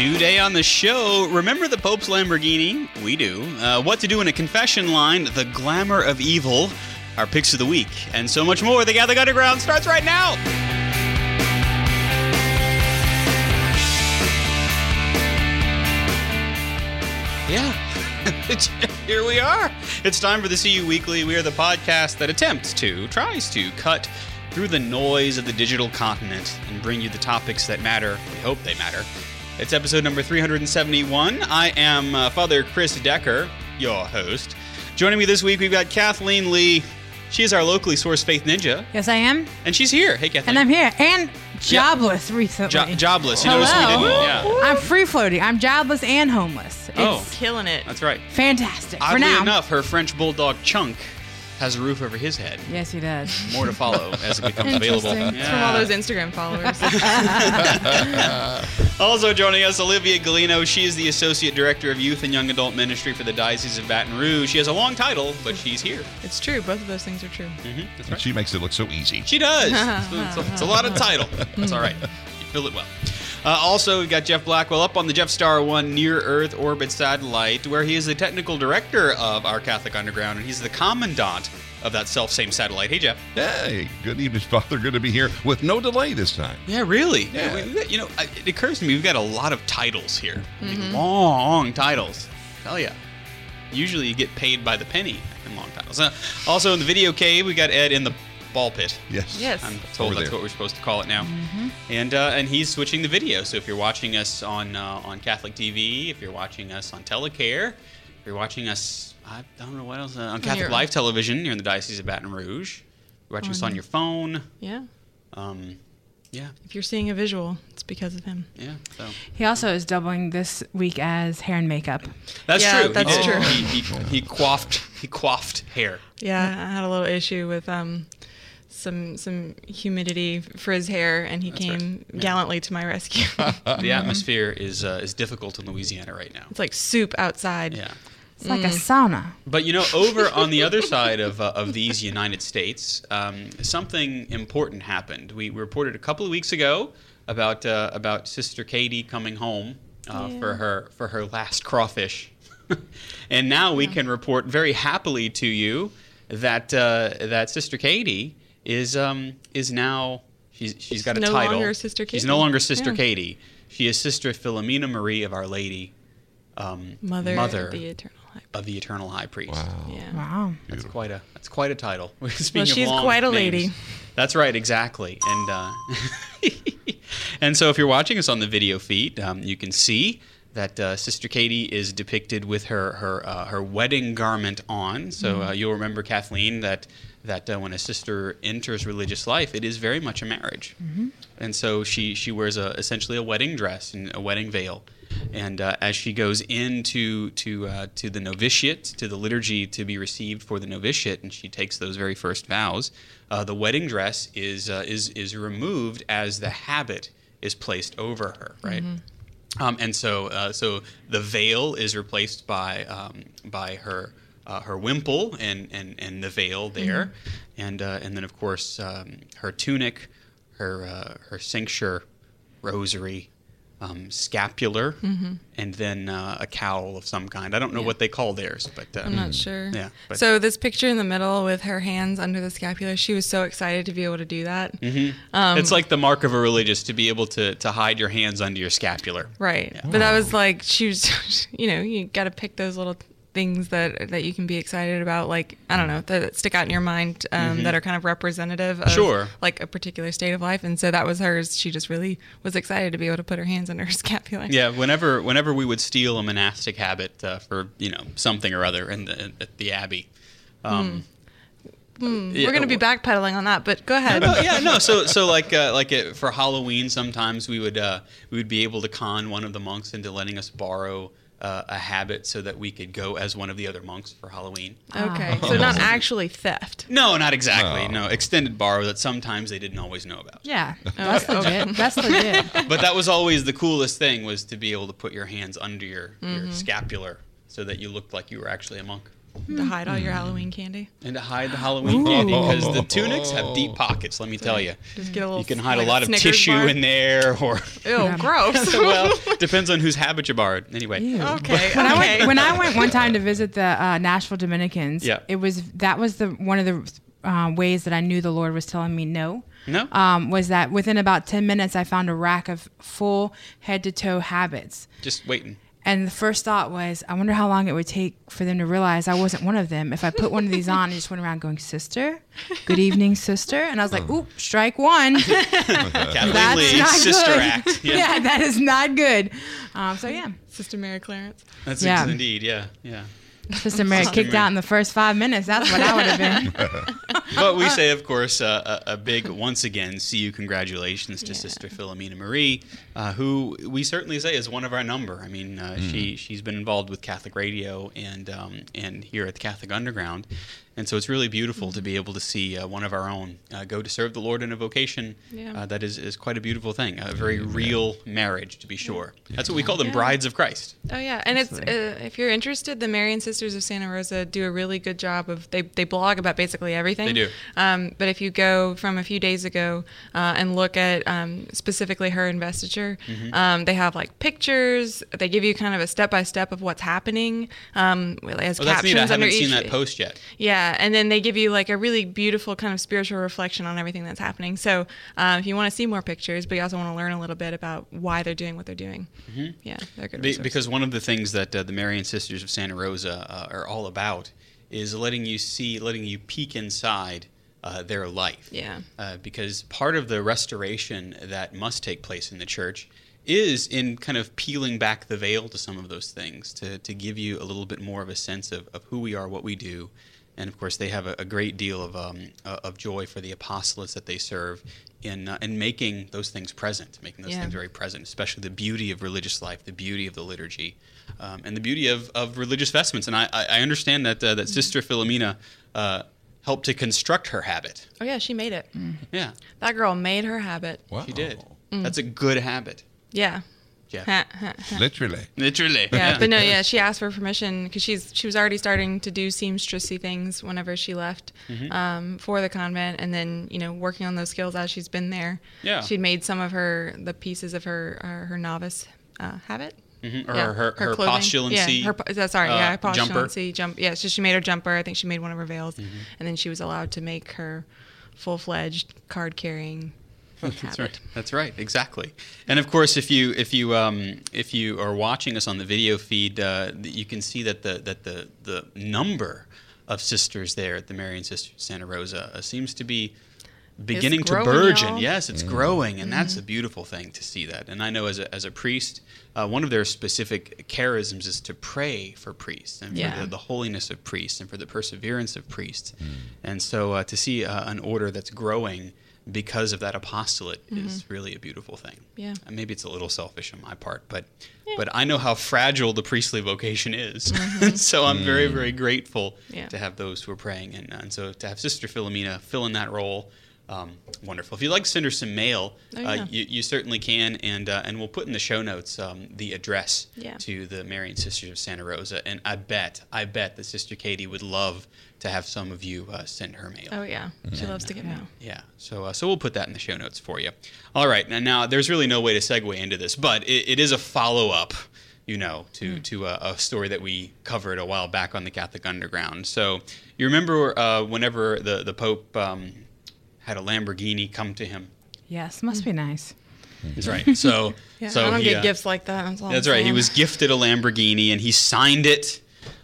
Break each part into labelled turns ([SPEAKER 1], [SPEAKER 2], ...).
[SPEAKER 1] Today on the show, remember the Pope's Lamborghini? We do. Uh, what to do in a confession line, the glamour of evil, our picks of the week, and so much more. The Catholic Underground starts right now. Yeah. Here we are. It's time for the CU Weekly. We are the podcast that attempts to, tries to cut through the noise of the digital continent and bring you the topics that matter. We hope they matter. It's episode number 371. I am uh, Father Chris Decker, your host. Joining me this week, we've got Kathleen Lee. She is our locally sourced faith ninja,
[SPEAKER 2] Yes, I am,
[SPEAKER 1] and she's here. Hey, Kathleen.
[SPEAKER 2] and I'm here and jobless recently.
[SPEAKER 1] Jo- jobless. You notice we didn't. Yeah.
[SPEAKER 2] I'm free floating. I'm jobless and homeless. It's
[SPEAKER 1] Oh.
[SPEAKER 3] Killing it.
[SPEAKER 1] That's right.
[SPEAKER 2] fantastic for now.
[SPEAKER 1] enough, her French bulldog Chunk has a roof over his head.
[SPEAKER 2] Yes, he does.
[SPEAKER 1] More to follow as it becomes available.
[SPEAKER 2] Interesting.
[SPEAKER 3] It's from all those Instagram followers.
[SPEAKER 1] Also joining us, Olivia Galino. She is the Associate Director of Youth and Young Adult Ministry for the Diocese of Baton Rouge. She has a long title, but she's here.
[SPEAKER 3] it's true. Both of those things are true.
[SPEAKER 1] hmm that's
[SPEAKER 4] And
[SPEAKER 1] right.
[SPEAKER 4] she makes it look so easy.
[SPEAKER 1] She does. it's, a, it's a lot of title. That's all right. You fill it well. Uh, also, we've got Jeff Blackwell up on the Jeff Star 1 Near Earth Orbit satellite, where he is the technical director of our Catholic Underground, and he's the commandant of that self same satellite. Hey, Jeff.
[SPEAKER 4] Hey, good evening, Father. Good to be here with no delay this time.
[SPEAKER 1] Yeah, really.
[SPEAKER 4] Yeah.
[SPEAKER 1] We- we you know, it occurs to me we've got a lot of titles here. I mean, long titles. Hell yeah. Usually you get paid by the penny in long titles. Uh, also in the video cave, we got Ed in the ball pit.
[SPEAKER 4] Yes.
[SPEAKER 3] Yes.
[SPEAKER 1] I'm told
[SPEAKER 4] Over
[SPEAKER 1] that's
[SPEAKER 4] there.
[SPEAKER 1] what we're supposed to call it now. And uh, and he's switching the video. So if you're watching us on uh, on Catholic TV, if you're watching us on Telecare, if you're watching us, I don't know what else uh, on Catholic
[SPEAKER 3] your-
[SPEAKER 1] Live Television here in the Diocese of Baton Rouge, you're watching us on your phone.
[SPEAKER 3] Yeah.
[SPEAKER 1] Um, yeah,
[SPEAKER 3] If you're seeing a visual, it's because of him.
[SPEAKER 1] yeah. So
[SPEAKER 2] He also is doubling this week as hair and makeup.
[SPEAKER 1] that's
[SPEAKER 3] Yeah,
[SPEAKER 1] true.
[SPEAKER 3] that's
[SPEAKER 1] he
[SPEAKER 3] true.
[SPEAKER 1] He, he, he coiffed he coiffed hair.
[SPEAKER 3] Yeah, I had a little issue with um, some some humidity for his hair, and he
[SPEAKER 1] That's right.
[SPEAKER 3] came
[SPEAKER 1] Yeah.
[SPEAKER 3] gallantly to my rescue.
[SPEAKER 1] The atmosphere is uh, is difficult in Louisiana right now.
[SPEAKER 3] it's like soup outside.
[SPEAKER 1] Yeah.
[SPEAKER 2] It's like a sauna.
[SPEAKER 1] But you know, over on the other side of, uh, of these United States, um, something important happened. We reported a couple of weeks ago about uh, about Sister Katie coming home uh, for her for her last crawfish, and now we can report very happily to you that uh, that Sister Katie is um, is now she's she's got a
[SPEAKER 3] no
[SPEAKER 1] title.
[SPEAKER 3] longer Sister
[SPEAKER 1] She's no longer Sister
[SPEAKER 3] Yeah.
[SPEAKER 1] Katie. She is Sister Philomena Marie of Our Lady, um,
[SPEAKER 3] Mother,
[SPEAKER 1] mother
[SPEAKER 3] of the eternal high.
[SPEAKER 1] of the Eternal High Priest.
[SPEAKER 4] Wow.
[SPEAKER 3] Yeah.
[SPEAKER 2] Wow.
[SPEAKER 1] That's quite a that's quite a title. Speaking
[SPEAKER 3] Well,
[SPEAKER 1] of
[SPEAKER 3] she's
[SPEAKER 1] long
[SPEAKER 3] quite a
[SPEAKER 1] names.
[SPEAKER 3] lady.
[SPEAKER 1] That's right, exactly. And uh, and so if you're watching us on the video feed, um, you can see that uh, Sister Katie is depicted with her her uh, her wedding garment on. So
[SPEAKER 3] Mm-hmm.
[SPEAKER 1] uh, you'll remember Kathleen that that uh, when a sister enters religious life, it is very much a marriage.
[SPEAKER 3] Mm-hmm.
[SPEAKER 1] And so she she wears a essentially a wedding dress and a wedding veil. And uh, as she goes into to uh, to the novitiate, to the liturgy to be received for the novitiate, and she takes those very first vows, uh, the wedding dress is uh, is is removed as the habit is placed over her, right? Um, and so uh, so the veil is replaced by um, by her uh, her wimple and, and, and the veil there, and uh, and then of course um, her tunic, her uh, her cincture, rosary, um, scapular, and then uh, a cowl of some kind. I don't know
[SPEAKER 3] Yeah.
[SPEAKER 1] what they call theirs, but uh,
[SPEAKER 3] I'm not sure.
[SPEAKER 1] Yeah, but-
[SPEAKER 3] so this picture in the middle with her hands under the scapular, she was so excited to be able to do that.
[SPEAKER 1] Mhm.
[SPEAKER 3] Um,
[SPEAKER 1] it's like the mark of a religious to be able to to hide your hands under your scapular.
[SPEAKER 3] Right. But that was like she was you know, you got to pick those little things that that you can be excited about like I don't know, that stick out in your mind um, that are kind of representative of
[SPEAKER 1] Mm-hmm. Sure.
[SPEAKER 3] like a particular state of life and so that was hers. She just really was excited to be able to put her hands under her scapula.
[SPEAKER 1] Yeah, whenever whenever we would steal a monastic habit uh, for you know something or other in the at the abbey. Um,
[SPEAKER 3] Hmm,
[SPEAKER 1] yeah,
[SPEAKER 3] We're going to be backpedaling on that, but go ahead.
[SPEAKER 1] Oh yeah, no. So so like uh, like it, for Halloween, sometimes we would uh, we would be able to con one of the monks into letting us borrow uh, a habit so that we could go as one of the other monks for Halloween.
[SPEAKER 3] Okay. So not actually theft.
[SPEAKER 1] No, not exactly.
[SPEAKER 4] Oh.
[SPEAKER 1] No, extended borrow that sometimes they didn't always know about.
[SPEAKER 2] Yeah, that's
[SPEAKER 3] okay.
[SPEAKER 2] legit. That's legit.
[SPEAKER 1] But that was always the coolest thing was to be able to put your hands under your,
[SPEAKER 3] Mm-hmm.
[SPEAKER 1] your scapular so that you looked like you were actually a monk.
[SPEAKER 3] To hide all your Halloween candy.
[SPEAKER 1] and to hide the Halloween candy because the tunics have deep pockets. Let me tell you,
[SPEAKER 3] Just get a little.
[SPEAKER 1] you can hide
[SPEAKER 3] like
[SPEAKER 1] a lot of
[SPEAKER 3] Snickers
[SPEAKER 1] tissue
[SPEAKER 3] bar.
[SPEAKER 1] in there, or
[SPEAKER 3] Ew, gross.
[SPEAKER 1] well, depends on whose habit you borrowed. Anyway,
[SPEAKER 2] Ew.
[SPEAKER 3] okay.
[SPEAKER 2] When I
[SPEAKER 3] okay.
[SPEAKER 2] went when I went one time to visit the uh, Nashville Dominicans,
[SPEAKER 1] Yeah.
[SPEAKER 2] it was that was the one of the uh, ways that I knew the Lord was telling me no.
[SPEAKER 1] no,
[SPEAKER 2] Um, was that within about ten minutes I found a rack of full head to toe habits.
[SPEAKER 1] just waiting.
[SPEAKER 2] And the first thought was, I wonder how long it would take for them to realize I wasn't one of them. If I put one of these on and just went around going, Sister, good evening, sister. And I was like, Oop, strike one. That's
[SPEAKER 1] Lee,
[SPEAKER 2] not
[SPEAKER 1] sister
[SPEAKER 2] good.
[SPEAKER 1] act. Yeah,
[SPEAKER 2] Yeah. that is not good. Um, so, yeah.
[SPEAKER 3] Sister Mary Clarence.
[SPEAKER 1] that's
[SPEAKER 2] Yeah.
[SPEAKER 1] indeed. Yeah, yeah.
[SPEAKER 2] Sister Mary kicked out in the first five minutes. That's what I would have been.
[SPEAKER 1] But we say, of course, uh, a, a big once again, see you, congratulations to
[SPEAKER 3] Yeah.
[SPEAKER 1] Sister Philomena Marie, uh, who we certainly say is one of our number. I mean, uh, she she's been involved with Catholic Radio and um, and here at the Catholic Underground, and so it's really beautiful to be able to see uh, one of our own uh, go to serve the Lord in a vocation
[SPEAKER 3] Yeah.
[SPEAKER 1] uh, that is, is quite a beautiful thing, a very real marriage, to be sure. That's what we call them,
[SPEAKER 3] Yeah.
[SPEAKER 1] brides of Christ.
[SPEAKER 3] Oh yeah, and it's uh, if you're interested, the Marian Sisters of Santa Rosa do a really good job of they they blog about basically everything.
[SPEAKER 1] They do.
[SPEAKER 3] Um, but if you go from a few days ago uh, and look at um, specifically her investiture,
[SPEAKER 1] Mm-hmm.
[SPEAKER 3] um, they have like pictures. They give you kind of a step by step of what's happening. Um, as
[SPEAKER 1] Oh, that's
[SPEAKER 3] captions.
[SPEAKER 1] I haven't seen
[SPEAKER 3] each-
[SPEAKER 1] that post yet.
[SPEAKER 3] Yeah, and then they give you like a really beautiful kind of spiritual reflection on everything that's happening. So uh, if you want to see more pictures, but you also want to learn a little bit about why they're doing what they're doing, yeah, they're good.
[SPEAKER 1] Be, because one of the things that uh, the Marian Sisters of Santa Rosa uh, are all about is letting you see, letting you peek inside uh, their life.
[SPEAKER 3] Yeah.
[SPEAKER 1] Uh, because part of the restoration that must take place in the church is in kind of peeling back the veil to some of those things to, to give you a little bit more of a sense of, of who we are, what we do. And of course, they have a, a great deal of, um, uh, of joy for the apostolates that they serve in, uh, in making those things present, making those
[SPEAKER 3] Yeah.
[SPEAKER 1] things very present, especially the beauty of religious life, the beauty of the liturgy, um, and the beauty of, of religious vestments. And I, I I understand that, uh, that Sister Philomena uh, helped to construct her habit.
[SPEAKER 3] oh yeah, she made it.
[SPEAKER 1] Yeah,
[SPEAKER 3] That girl made her habit.
[SPEAKER 4] Wow.
[SPEAKER 1] she did.
[SPEAKER 3] Mm.
[SPEAKER 1] That's a good habit.
[SPEAKER 3] Yeah.
[SPEAKER 1] Yeah.
[SPEAKER 3] Ha, ha, ha.
[SPEAKER 4] Literally.
[SPEAKER 1] Literally.
[SPEAKER 3] yeah, but no, yeah, she asked for permission because she's she was already starting to do seamstressy things whenever she left
[SPEAKER 1] Mm-hmm.
[SPEAKER 3] um, for the convent, and then you know working on those skills as she's been there.
[SPEAKER 1] Yeah.
[SPEAKER 3] she'd made some of her the pieces of her uh, her novice uh, habit.
[SPEAKER 1] Mhm. Or
[SPEAKER 3] Yeah,
[SPEAKER 1] her, her, her postulancy.
[SPEAKER 3] Yeah, her, sorry,
[SPEAKER 1] uh,
[SPEAKER 3] yeah, her
[SPEAKER 1] jumper.
[SPEAKER 3] postulancy jump. Yeah, so she made her jumper. I think she made one of her veils,
[SPEAKER 1] Mm-hmm.
[SPEAKER 3] and then she was allowed to make her full fledged card carrying
[SPEAKER 1] That's
[SPEAKER 3] habit.
[SPEAKER 1] right. That's right. Exactly. And of course, if you if you um, if you are watching us on the video feed, uh, you can see that the that the the number of sisters there at the Marian Sisters Santa Rosa uh, seems to be beginning to burgeon.
[SPEAKER 3] y'all.
[SPEAKER 1] Yes, it's mm. growing, and that's mm. a beautiful thing to see that. And I know as a, as a priest, uh, one of their specific charisms is to pray for priests and for the, the holiness of priests and for the perseverance of priests. Mm. And so uh, to see uh, an order that's growing because of that apostolate mm-hmm. is really a beautiful thing.
[SPEAKER 3] Yeah.
[SPEAKER 1] And maybe it's a little selfish on my part, but but I know how fragile the priestly vocation is. Mm-hmm. so I'm very very grateful
[SPEAKER 3] Yeah.
[SPEAKER 1] to have those who are praying, and, uh, and so to have Sister Philomena fill in that role. Um, wonderful. If you'd like to send her some mail,
[SPEAKER 3] Oh,
[SPEAKER 1] uh, you, you certainly can, and uh, and we'll put in the show notes um, the address
[SPEAKER 3] Yeah.
[SPEAKER 1] to the Marian Sisters of Santa Rosa. And I bet, I bet that Sister Katie would love to have some of you uh, send her mail.
[SPEAKER 3] Oh yeah, she loves to get mail.
[SPEAKER 1] Yeah, so uh, so we'll put that in the show notes for you. All right, now, now there's really no way to segue into this, but it, it is a follow up, you know, to to a, a story that we covered a while back on the Catholic Underground. So you remember uh, whenever the the Pope um, had a Lamborghini come to him.
[SPEAKER 2] Yes, must be nice.
[SPEAKER 1] That's right. So
[SPEAKER 3] Yeah,
[SPEAKER 1] so
[SPEAKER 3] I don't
[SPEAKER 1] he,
[SPEAKER 3] get
[SPEAKER 1] uh,
[SPEAKER 3] gifts like that. That's, all
[SPEAKER 1] That's right. He was gifted a Lamborghini and he signed it.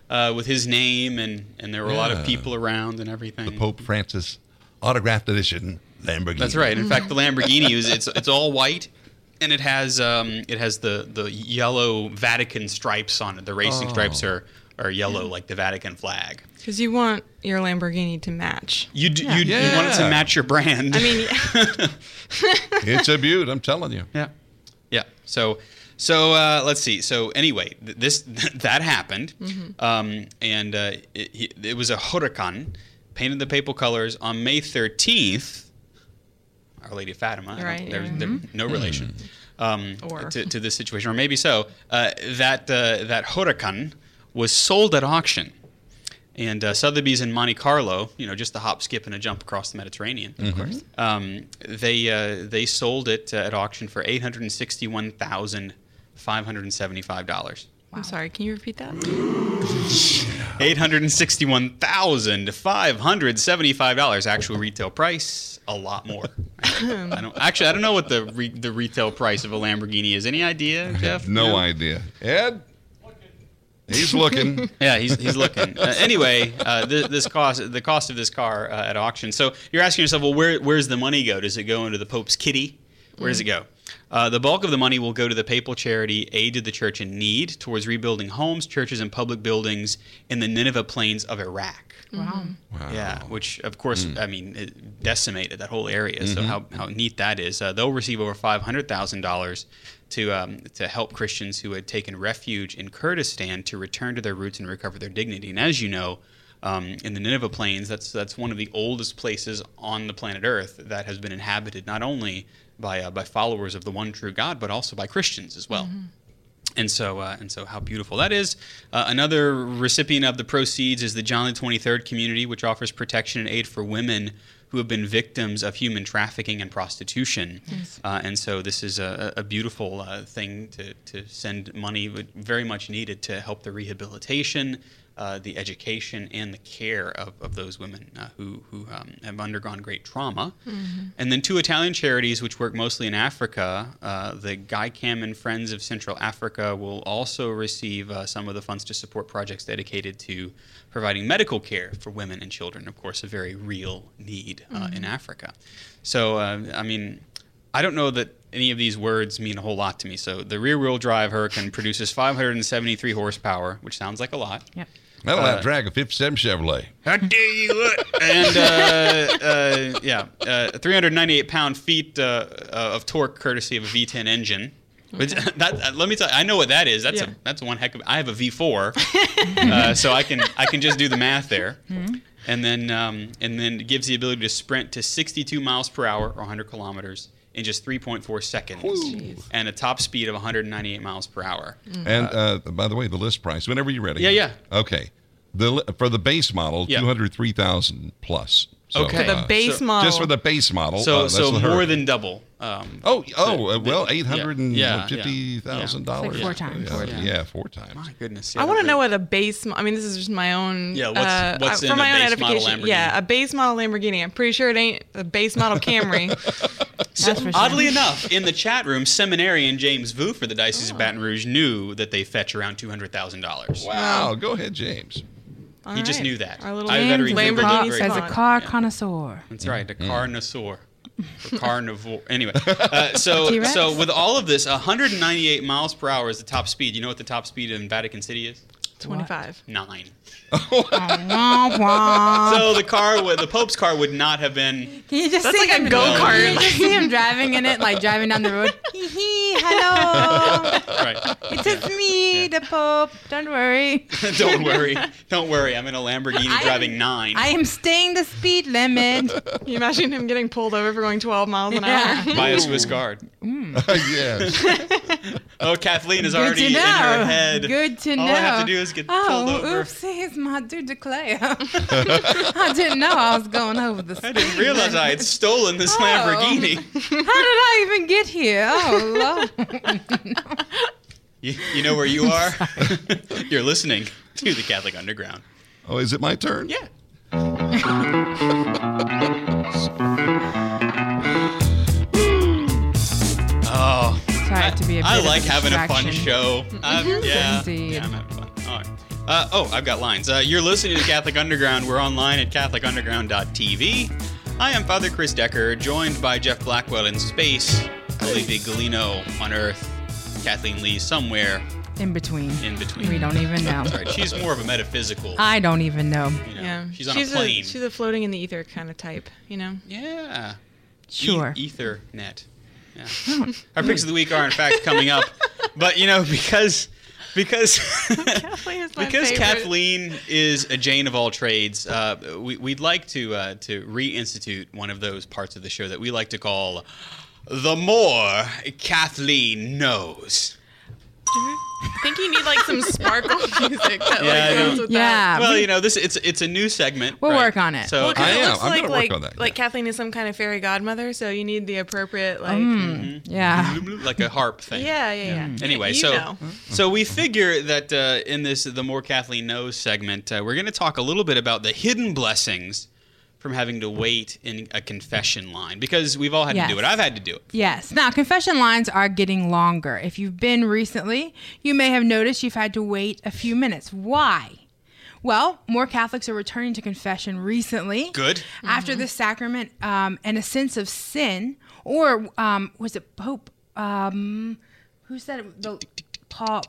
[SPEAKER 1] Uh, with his name and, and there were a lot of people around and everything.
[SPEAKER 4] The Pope Francis autographed edition Lamborghini.
[SPEAKER 1] That's right. In fact, the Lamborghini is it's it's all white, and it has um, it has the the yellow Vatican stripes on it. The racing
[SPEAKER 4] Oh.
[SPEAKER 1] stripes are are yellow like the Vatican flag.
[SPEAKER 3] Because you want your Lamborghini to match.
[SPEAKER 1] You d- you, you
[SPEAKER 4] Yeah.
[SPEAKER 1] want it to match your brand.
[SPEAKER 3] I mean, yeah.
[SPEAKER 4] It's a beaut, I'm telling you.
[SPEAKER 1] yeah, yeah. So so uh, let's see. So anyway, th- this that happened, um, and uh, it, it was a huracan painted the papal colors on May thirteenth. Our Lady of Fatima. I don't-
[SPEAKER 3] Right,
[SPEAKER 1] There's
[SPEAKER 3] yeah.
[SPEAKER 1] there- no relation um,
[SPEAKER 3] Or.
[SPEAKER 1] to, to this situation, or maybe so. Uh, that uh, that huracan was sold at auction, And uh, Sotheby's in Monte Carlo, you know, just a hop, skip, and a jump across the Mediterranean. Of course. Um, they uh, they sold it uh, at auction for eight hundred sixty-one thousand five hundred seventy-five dollars.
[SPEAKER 3] I'm sorry. Can you repeat that?
[SPEAKER 1] Eight hundred sixty-one thousand five hundred seventy-five dollars. Actual retail price, a lot more. I don't actually. I don't know what the re, the retail price of a Lamborghini is. Any idea, Jeff?
[SPEAKER 4] No idea. Ed? He's looking.
[SPEAKER 1] Yeah, he's, he's looking. Uh, anyway, uh, this, this cost the cost of this car uh, at auction. So you're asking yourself, well, where where's the money go? Does it go into the Pope's kitty? Where does it go? Uh, the bulk of the money will go to the papal charity Aid to the Church in Need towards rebuilding homes, churches, and public buildings in the Nineveh plains of Iraq.
[SPEAKER 2] Wow.
[SPEAKER 4] Wow.
[SPEAKER 1] Yeah, which of course, I mean, it decimated that whole area. So how, how neat that is. Uh, they'll receive over five hundred thousand dollars to um, to help Christians who had taken refuge in Kurdistan to return to their roots and recover their dignity. And as you know. Um, in the Nineveh Plains, that's that's one of the oldest places on the planet Earth that has been inhabited not only by uh, by followers of the one true God, but also by Christians as well. And so, uh, and so, how beautiful that is. Uh, another recipient of the proceeds is the John the 23rd community, which offers protection and aid for women who have been victims of human trafficking and prostitution. Uh, and so, this is a, a beautiful uh, thing to, to send money, very much needed to help the rehabilitation. Uh, the education and the care of, of those women uh, who, who um, have undergone great trauma. And then two Italian charities, which work mostly in Africa, uh, the GICAM and Friends of Central Africa, will also receive uh, some of the funds to support projects dedicated to providing medical care for women and children. Of course, a very real need uh, in Africa. So, uh, I mean, I don't know that any of these words mean a whole lot to me. So, the rear wheel drive Hurricane produces 573 horsepower, which sounds like a lot.
[SPEAKER 2] Yep.
[SPEAKER 4] That'll outdrag a 57 Chevrolet.
[SPEAKER 1] How dare you? Look? and uh, uh, yeah, uh, 398 pound feet uh, uh, of torque, courtesy of a V10 engine. Which, that, uh, let me tell you, I know what that is. That's
[SPEAKER 3] Yeah.
[SPEAKER 1] a that's one heck of. I have a V4, uh, so I can I can just do the math there. And then um, and then it gives the ability to sprint to 62 miles per hour or 100 kilometers in just 3.4 seconds, and a top speed of 198 miles per hour.
[SPEAKER 4] And uh, by the way, the list price, whenever you're ready.
[SPEAKER 1] Yeah, yeah.
[SPEAKER 4] Okay. The For the base model,
[SPEAKER 1] Yeah.
[SPEAKER 4] 203000 plus. So,
[SPEAKER 1] Okay.
[SPEAKER 3] For the
[SPEAKER 4] uh,
[SPEAKER 3] base
[SPEAKER 1] so-
[SPEAKER 3] model.
[SPEAKER 4] Just for the base model.
[SPEAKER 1] So
[SPEAKER 4] uh,
[SPEAKER 1] so more
[SPEAKER 4] Hurricane.
[SPEAKER 1] than double. Um,
[SPEAKER 4] Oh, oh, uh,
[SPEAKER 1] the-
[SPEAKER 4] well,
[SPEAKER 1] yeah,
[SPEAKER 4] eight hundred and
[SPEAKER 1] yeah,
[SPEAKER 4] dollars.
[SPEAKER 2] Like four times.
[SPEAKER 4] Yeah,
[SPEAKER 1] Four
[SPEAKER 4] yeah,
[SPEAKER 1] times.
[SPEAKER 4] four times.
[SPEAKER 1] my goodness.
[SPEAKER 3] I want to know what a base. mo- I mean, this is just my own.
[SPEAKER 1] Yeah, what's-
[SPEAKER 3] uh,
[SPEAKER 1] what's
[SPEAKER 3] uh,
[SPEAKER 1] in
[SPEAKER 3] for
[SPEAKER 1] a
[SPEAKER 3] my own
[SPEAKER 1] base model
[SPEAKER 3] edification?
[SPEAKER 1] Lamborghini?
[SPEAKER 3] Yeah, a base model Lamborghini. I'm pretty sure it ain't a base model Camry.
[SPEAKER 2] That's for sure.
[SPEAKER 1] Oddly enough, in the chat room, seminarian James Vu for the Diocese
[SPEAKER 3] Oh.
[SPEAKER 1] of Baton Rouge knew that they fetch around two hundred thousand dollars.
[SPEAKER 4] Wow, go ahead, James.
[SPEAKER 3] All
[SPEAKER 1] He just knew that.
[SPEAKER 3] Our little
[SPEAKER 1] I better
[SPEAKER 2] James
[SPEAKER 1] remember
[SPEAKER 2] is a car-
[SPEAKER 3] Lamborghini
[SPEAKER 1] great-
[SPEAKER 2] as a car
[SPEAKER 1] Yeah.
[SPEAKER 2] connoisseur.
[SPEAKER 1] That's right, a
[SPEAKER 4] Mm.
[SPEAKER 1] carnosaur. A carnivore. Anyway, uh, so
[SPEAKER 2] T-Rex?
[SPEAKER 1] so with all of this, 198 miles per hour is the top speed. You know what the top speed in Vatican City is?
[SPEAKER 3] 25.
[SPEAKER 1] Nine.
[SPEAKER 2] Wah, wah.
[SPEAKER 1] So the car, would, the Pope's car, would not have been.
[SPEAKER 2] Can you just
[SPEAKER 3] That's
[SPEAKER 2] see
[SPEAKER 3] like a go-kart.
[SPEAKER 2] Can you just see him driving in it, like driving down the road? Hee hee, hello.
[SPEAKER 1] Right.
[SPEAKER 2] It is just me, the Pope. Don't worry.
[SPEAKER 1] Don't worry. Don't worry. I'm in a Lamborghini
[SPEAKER 2] I am-
[SPEAKER 1] driving nine.
[SPEAKER 2] I am staying the speed limit.
[SPEAKER 3] Can you imagine him getting pulled over for going 12 miles an
[SPEAKER 2] Yeah.
[SPEAKER 3] hour?
[SPEAKER 1] by a Swiss guard. Mm.
[SPEAKER 4] yes.
[SPEAKER 1] Oh, Kathleen is
[SPEAKER 2] Good
[SPEAKER 1] already in her head.
[SPEAKER 2] Good to
[SPEAKER 1] All
[SPEAKER 2] know.
[SPEAKER 1] I have to do is get pulled
[SPEAKER 2] oh,
[SPEAKER 1] over.
[SPEAKER 2] oopsies, my dude declare. I didn't know I was going over the
[SPEAKER 1] I didn't realize I had stolen this
[SPEAKER 2] Oh.
[SPEAKER 1] Lamborghini.
[SPEAKER 2] How did I even get here? Oh, Lord.
[SPEAKER 1] You, you know where you are? You're listening to the Catholic Underground.
[SPEAKER 4] Oh, is it my turn?
[SPEAKER 1] Yeah. Oh,
[SPEAKER 2] Try it to be a bit
[SPEAKER 1] I
[SPEAKER 2] a
[SPEAKER 1] like having a fun
[SPEAKER 2] distraction.
[SPEAKER 1] show. Uh, yeah,
[SPEAKER 2] Indeed.
[SPEAKER 1] yeah, Uh, oh, I've got lines. Uh, you're listening to Catholic Underground. We're online at CatholicUnderground.tv. I am Father Chris Decker, joined by Jeff Blackwell in space, Olivia Galino on Earth, Kathleen Lee somewhere
[SPEAKER 2] In between.
[SPEAKER 1] in between.
[SPEAKER 2] We don't even know.
[SPEAKER 1] That's right. She's more of a metaphysical.
[SPEAKER 2] I don't even know.
[SPEAKER 1] you know,
[SPEAKER 3] Yeah.
[SPEAKER 1] She's on a
[SPEAKER 3] a,
[SPEAKER 1] plane.
[SPEAKER 3] she's a floating in the ether kind of type, you know?
[SPEAKER 1] yeah.
[SPEAKER 2] Sure.
[SPEAKER 1] E- Ethernet. Yeah. Our picks of the week are in fact coming up, but you know because because
[SPEAKER 3] Kathleen
[SPEAKER 1] because
[SPEAKER 3] favorite.
[SPEAKER 1] Kathleen is a Jane of all trades, uh, we, we'd like to uh, to reinstitute one of those parts of the show that we like to call the more Kathleen knows.
[SPEAKER 3] I think you need like some sparkle music that
[SPEAKER 1] Yeah,
[SPEAKER 3] like goes with
[SPEAKER 2] Yeah.
[SPEAKER 3] that.
[SPEAKER 1] Well, you know, this it's it's a new segment.
[SPEAKER 2] We'll
[SPEAKER 1] right?
[SPEAKER 2] work on it.
[SPEAKER 1] So
[SPEAKER 3] Well, 'cause
[SPEAKER 4] I
[SPEAKER 3] it
[SPEAKER 4] am.
[SPEAKER 3] looks
[SPEAKER 4] I'm
[SPEAKER 3] like
[SPEAKER 4] gonna work
[SPEAKER 3] like,
[SPEAKER 4] on that,
[SPEAKER 3] like
[SPEAKER 4] yeah.
[SPEAKER 3] Kathleen is some kind of fairy godmother, so you need the appropriate like.
[SPEAKER 2] Mm, yeah.
[SPEAKER 1] like a harp thing.
[SPEAKER 3] Yeah, yeah, yeah.
[SPEAKER 1] Anyway,
[SPEAKER 3] you
[SPEAKER 1] so
[SPEAKER 3] know.
[SPEAKER 1] so we figure that uh, in this the more Kathleen knows segment, uh, we're going to talk a little bit about the hidden blessings from having to wait in a confession line because we've all had to do it. I've had to do it.
[SPEAKER 2] Yes. Now, confession lines are getting longer. If you've been recently, you may have noticed you've had to wait a few minutes. Why? Well, more Catholics are returning to confession recently.
[SPEAKER 1] Good.
[SPEAKER 2] After the sacrament um, and a sense of sin, or um, was it Pope? Um, who said it? The, Paul,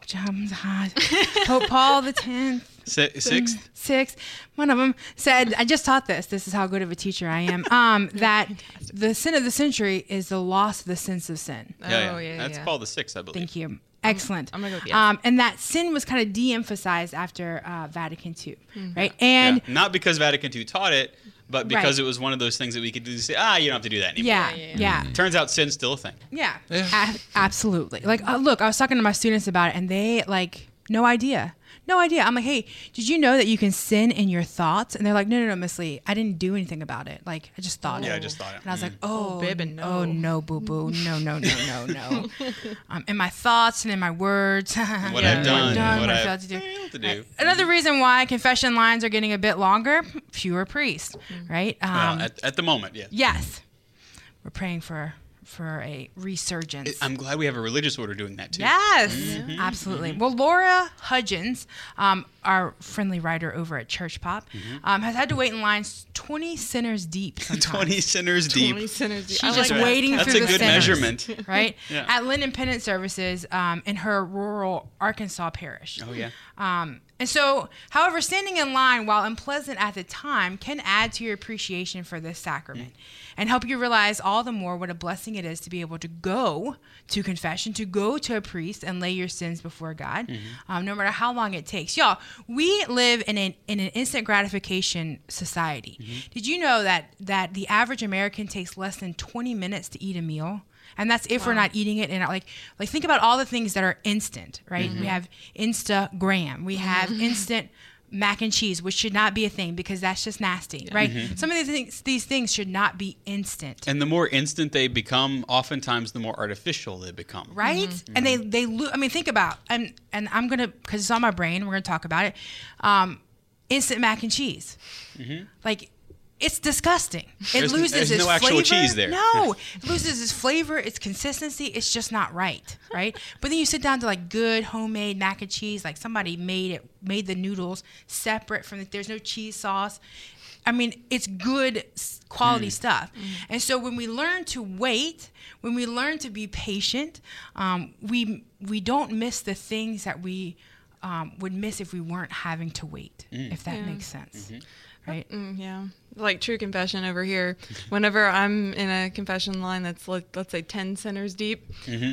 [SPEAKER 2] Pope Paul the Tenth.
[SPEAKER 1] Si- sixth.
[SPEAKER 2] six, one of them said, I just taught this. This is how good of a teacher I am. Um, that the sin of the century is the loss of the sense of sin.
[SPEAKER 1] Yeah,
[SPEAKER 3] Oh,
[SPEAKER 1] yeah.
[SPEAKER 3] yeah,
[SPEAKER 1] That's
[SPEAKER 3] yeah.
[SPEAKER 1] Paul the sixth, I believe.
[SPEAKER 2] Thank you. Excellent.
[SPEAKER 3] I'm gonna go with
[SPEAKER 2] um, and that sin was kind of de-emphasized after uh, Vatican II, right? And
[SPEAKER 1] Yeah. Not because Vatican II taught it, but because
[SPEAKER 2] Right.
[SPEAKER 1] it was one of those things that we could do. To say, ah, you don't have to do that anymore.
[SPEAKER 2] yeah,
[SPEAKER 3] yeah,
[SPEAKER 2] yeah,
[SPEAKER 1] Turns out sin's still a thing.
[SPEAKER 2] yeah, A- absolutely. Like, uh, look, I was talking to my students about it, and they like no idea. No idea. I'm like, hey, did you know that you can sin in your thoughts? And they're like, no, no, no, Miss Lee, I didn't do anything about it. Like, I just thought it.
[SPEAKER 1] Yeah, I just thought it.
[SPEAKER 2] And I was like, oh,
[SPEAKER 3] Oh, Bibbin, no.
[SPEAKER 2] oh no, boo boo, no, no, no, no, no. um, in my thoughts and in my words,
[SPEAKER 1] What
[SPEAKER 2] Yeah,
[SPEAKER 1] I've done,
[SPEAKER 2] done,
[SPEAKER 1] what
[SPEAKER 2] I
[SPEAKER 1] I've
[SPEAKER 2] failed to do.
[SPEAKER 1] failed to do.
[SPEAKER 2] Another reason why confession lines are getting a bit longer: fewer priests, right? Um,
[SPEAKER 1] Well, at, at the moment, yeah.
[SPEAKER 2] yes, we're praying for for a resurgence.
[SPEAKER 1] I'm glad we have a religious order doing that too.
[SPEAKER 2] Yes,
[SPEAKER 1] Mm-hmm.
[SPEAKER 2] absolutely. Well, Laura Hudgens, um, our friendly writer over at Church Pop,
[SPEAKER 1] Mm-hmm.
[SPEAKER 2] um, has had to wait in lines 20 sinners deep.
[SPEAKER 1] 20 sinners deep.
[SPEAKER 3] 20 sinners. deep.
[SPEAKER 2] She's
[SPEAKER 3] I
[SPEAKER 2] just
[SPEAKER 3] like that.
[SPEAKER 2] waiting
[SPEAKER 1] That's a
[SPEAKER 2] the
[SPEAKER 1] good
[SPEAKER 2] sinners,
[SPEAKER 1] measurement.
[SPEAKER 2] right?
[SPEAKER 1] Yeah.
[SPEAKER 2] At Lenten Penance Services um, in her rural Arkansas parish.
[SPEAKER 1] Oh yeah.
[SPEAKER 2] And so, however, standing in line, while unpleasant at the time, can add to your appreciation for this sacrament mm. and help you realize all the more what a blessing it is to be able to go to confession, to go to a priest and lay your sins before God, mm-hmm. um, no matter how long it takes. Y'all, we live in an, in an instant gratification society. Mm-hmm. Did you know that, that the average American takes less than 20 minutes to eat a meal? And that's if we're not eating it and like like think about all the things that are instant right? Mm-hmm. We have instagram. We mm-hmm. have instant mac and cheese which should not be a thing because that's just nasty right? Mm-hmm. Some of these things these things should not be instant.
[SPEAKER 1] And the more instant they become, oftentimes the more artificial they become.
[SPEAKER 2] right? And they they lo- i mean think about and and i'm gonna because it's on my brain we're gonna talk about it. Um instant mac and cheese. Like it's disgusting. It
[SPEAKER 1] Mm-hmm. There's-
[SPEAKER 2] loses
[SPEAKER 1] there's
[SPEAKER 2] its
[SPEAKER 1] no actual
[SPEAKER 2] flavor.
[SPEAKER 1] cheese there.
[SPEAKER 2] No, it loses its flavor, its consistency. It's just not right, right? but then you sit down to like good homemade mac and cheese, like somebody made it, made the noodles separate from the. There's no cheese sauce. I mean, it's good s- quality stuff. And so when we learn to wait, when we learn to be patient, um, we we don't miss the things that we um, would miss if we weren't having to wait. If that
[SPEAKER 3] Yeah.
[SPEAKER 2] makes sense, right?
[SPEAKER 3] Mm, yeah. Like true confession over here. Whenever I'm in a confession line that's let, let's say 10 centers deep,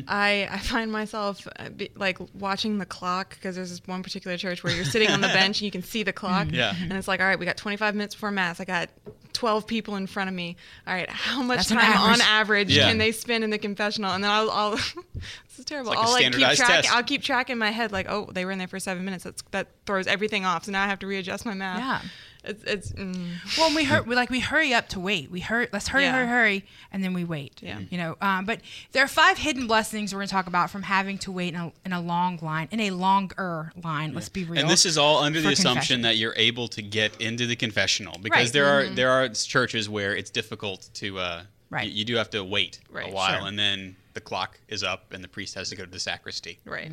[SPEAKER 3] I, I find myself uh, be, like watching the clock because there's this one particular church where you're sitting on the bench and you can see the clock.
[SPEAKER 1] Yeah.
[SPEAKER 3] And it's like, all right, we got 25 minutes before mass. I got 12 people in front of me. All right, how much
[SPEAKER 2] That's an
[SPEAKER 3] time on
[SPEAKER 2] average.
[SPEAKER 3] average
[SPEAKER 1] Yeah.
[SPEAKER 3] can they spend in the confessional? And then I'll, I'll this is terrible.
[SPEAKER 1] It's like a
[SPEAKER 3] I'll like keep track.
[SPEAKER 1] test.
[SPEAKER 3] I'll keep track in my head like, oh, they were in there for seven minutes. That's that throws everything off. So now I have to readjust my math.
[SPEAKER 2] Yeah.
[SPEAKER 3] It's it's mm,
[SPEAKER 2] Well, we hur- we like we hurry up to wait. We hurry. Let's hurry,
[SPEAKER 3] Yeah.
[SPEAKER 2] hurry, hurry, and then we wait.
[SPEAKER 3] Yeah.
[SPEAKER 2] You know. Um, but there are five hidden blessings we're going to talk about from having to wait in a, in a long line, in a longer line. Let's be real.
[SPEAKER 1] And this is all under
[SPEAKER 2] For
[SPEAKER 1] the assumption that you're able to get into the confessional because
[SPEAKER 2] Right.
[SPEAKER 1] there are there are churches where it's difficult to uh,
[SPEAKER 2] Right.
[SPEAKER 1] you, you do have to wait a while
[SPEAKER 2] sure.
[SPEAKER 1] and then the clock is up and the priest has to go to the sacristy.
[SPEAKER 3] right.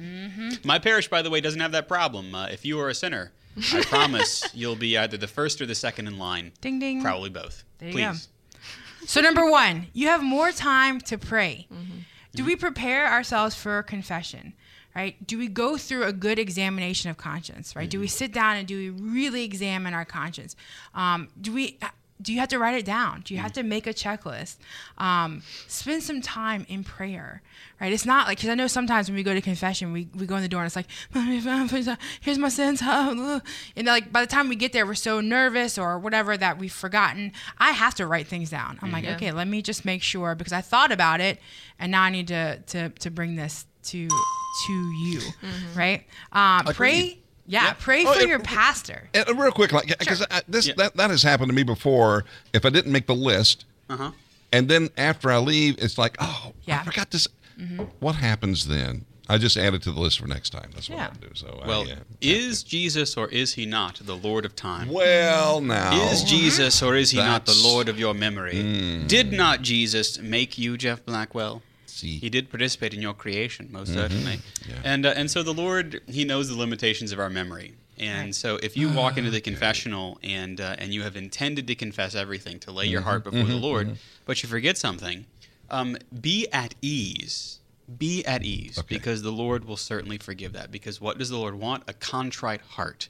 [SPEAKER 1] My parish, by the way, doesn't have that problem. Uh, if you are a sinner, I promise you'll be either the first or the second in line.
[SPEAKER 2] Ding ding.
[SPEAKER 1] Probably both.
[SPEAKER 2] There you
[SPEAKER 1] Please.
[SPEAKER 2] So number one, you have more time to pray.
[SPEAKER 1] Mm-hmm.
[SPEAKER 2] Do we prepare ourselves for confession? Right? Do we go through a good examination of conscience? Right? Do
[SPEAKER 1] Mm-hmm.
[SPEAKER 2] we sit down and do we really examine our conscience? Um, do we? Do you have to write it down? Do you
[SPEAKER 1] Mm-hmm.
[SPEAKER 2] have to make a checklist? Um, spend some time in prayer, right? It's not like because I know sometimes when we go to confession, we, we go in the door and it's like, here's my sins, and like by the time we get there, we're so nervous or whatever that we've forgotten. I have to write things down. I'm like,
[SPEAKER 3] Yeah.
[SPEAKER 2] okay, let me just make sure because I thought about it, and now I need to to to bring this to to you, right? Um, pray,
[SPEAKER 4] Agreed.
[SPEAKER 2] Yeah,
[SPEAKER 4] Yeah.
[SPEAKER 2] pray
[SPEAKER 4] Oh,
[SPEAKER 2] for
[SPEAKER 4] it-
[SPEAKER 2] your pastor.
[SPEAKER 4] And real quick, like because this
[SPEAKER 1] Yeah.
[SPEAKER 4] that that has happened to me before. If I didn't make the list,
[SPEAKER 1] Uh-huh.
[SPEAKER 4] and then after I leave, it's like, oh,
[SPEAKER 2] Yeah.
[SPEAKER 4] I forgot this. Mm-hmm. What happens then? I just add it to the list for next time. That's what
[SPEAKER 2] Yeah.
[SPEAKER 4] I do. So,
[SPEAKER 1] Well,
[SPEAKER 4] I, yeah.
[SPEAKER 1] is Jesus or is he not the Lord of time?
[SPEAKER 4] well now
[SPEAKER 1] Is mm-hmm. Jesus or is he not the. Lord of your memory? Hmm. Did not Jesus make you, Jeff Blackwell?
[SPEAKER 4] See.
[SPEAKER 1] He did participate in your creation, most certainly.
[SPEAKER 4] Mm-hmm. Yeah.
[SPEAKER 1] And uh, and so the Lord, He knows the limitations of our memory. And so if you walk into the confessional and uh, and you have intended to confess everything, to lay your heart
[SPEAKER 4] Mm-hmm.
[SPEAKER 1] before the Lord, but you forget something, um, be at ease. Be at ease
[SPEAKER 4] Okay.
[SPEAKER 1] because the Lord will certainly forgive that. Because what does the Lord want? A contrite heart.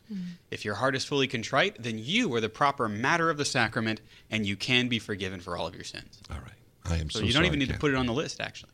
[SPEAKER 1] If your heart is fully contrite, then you are the proper matter of the sacrament and you can be forgiven for all of your sins.
[SPEAKER 4] All right. I am so,
[SPEAKER 1] So, you don't
[SPEAKER 4] sorry,
[SPEAKER 1] even need to put it on the list, actually.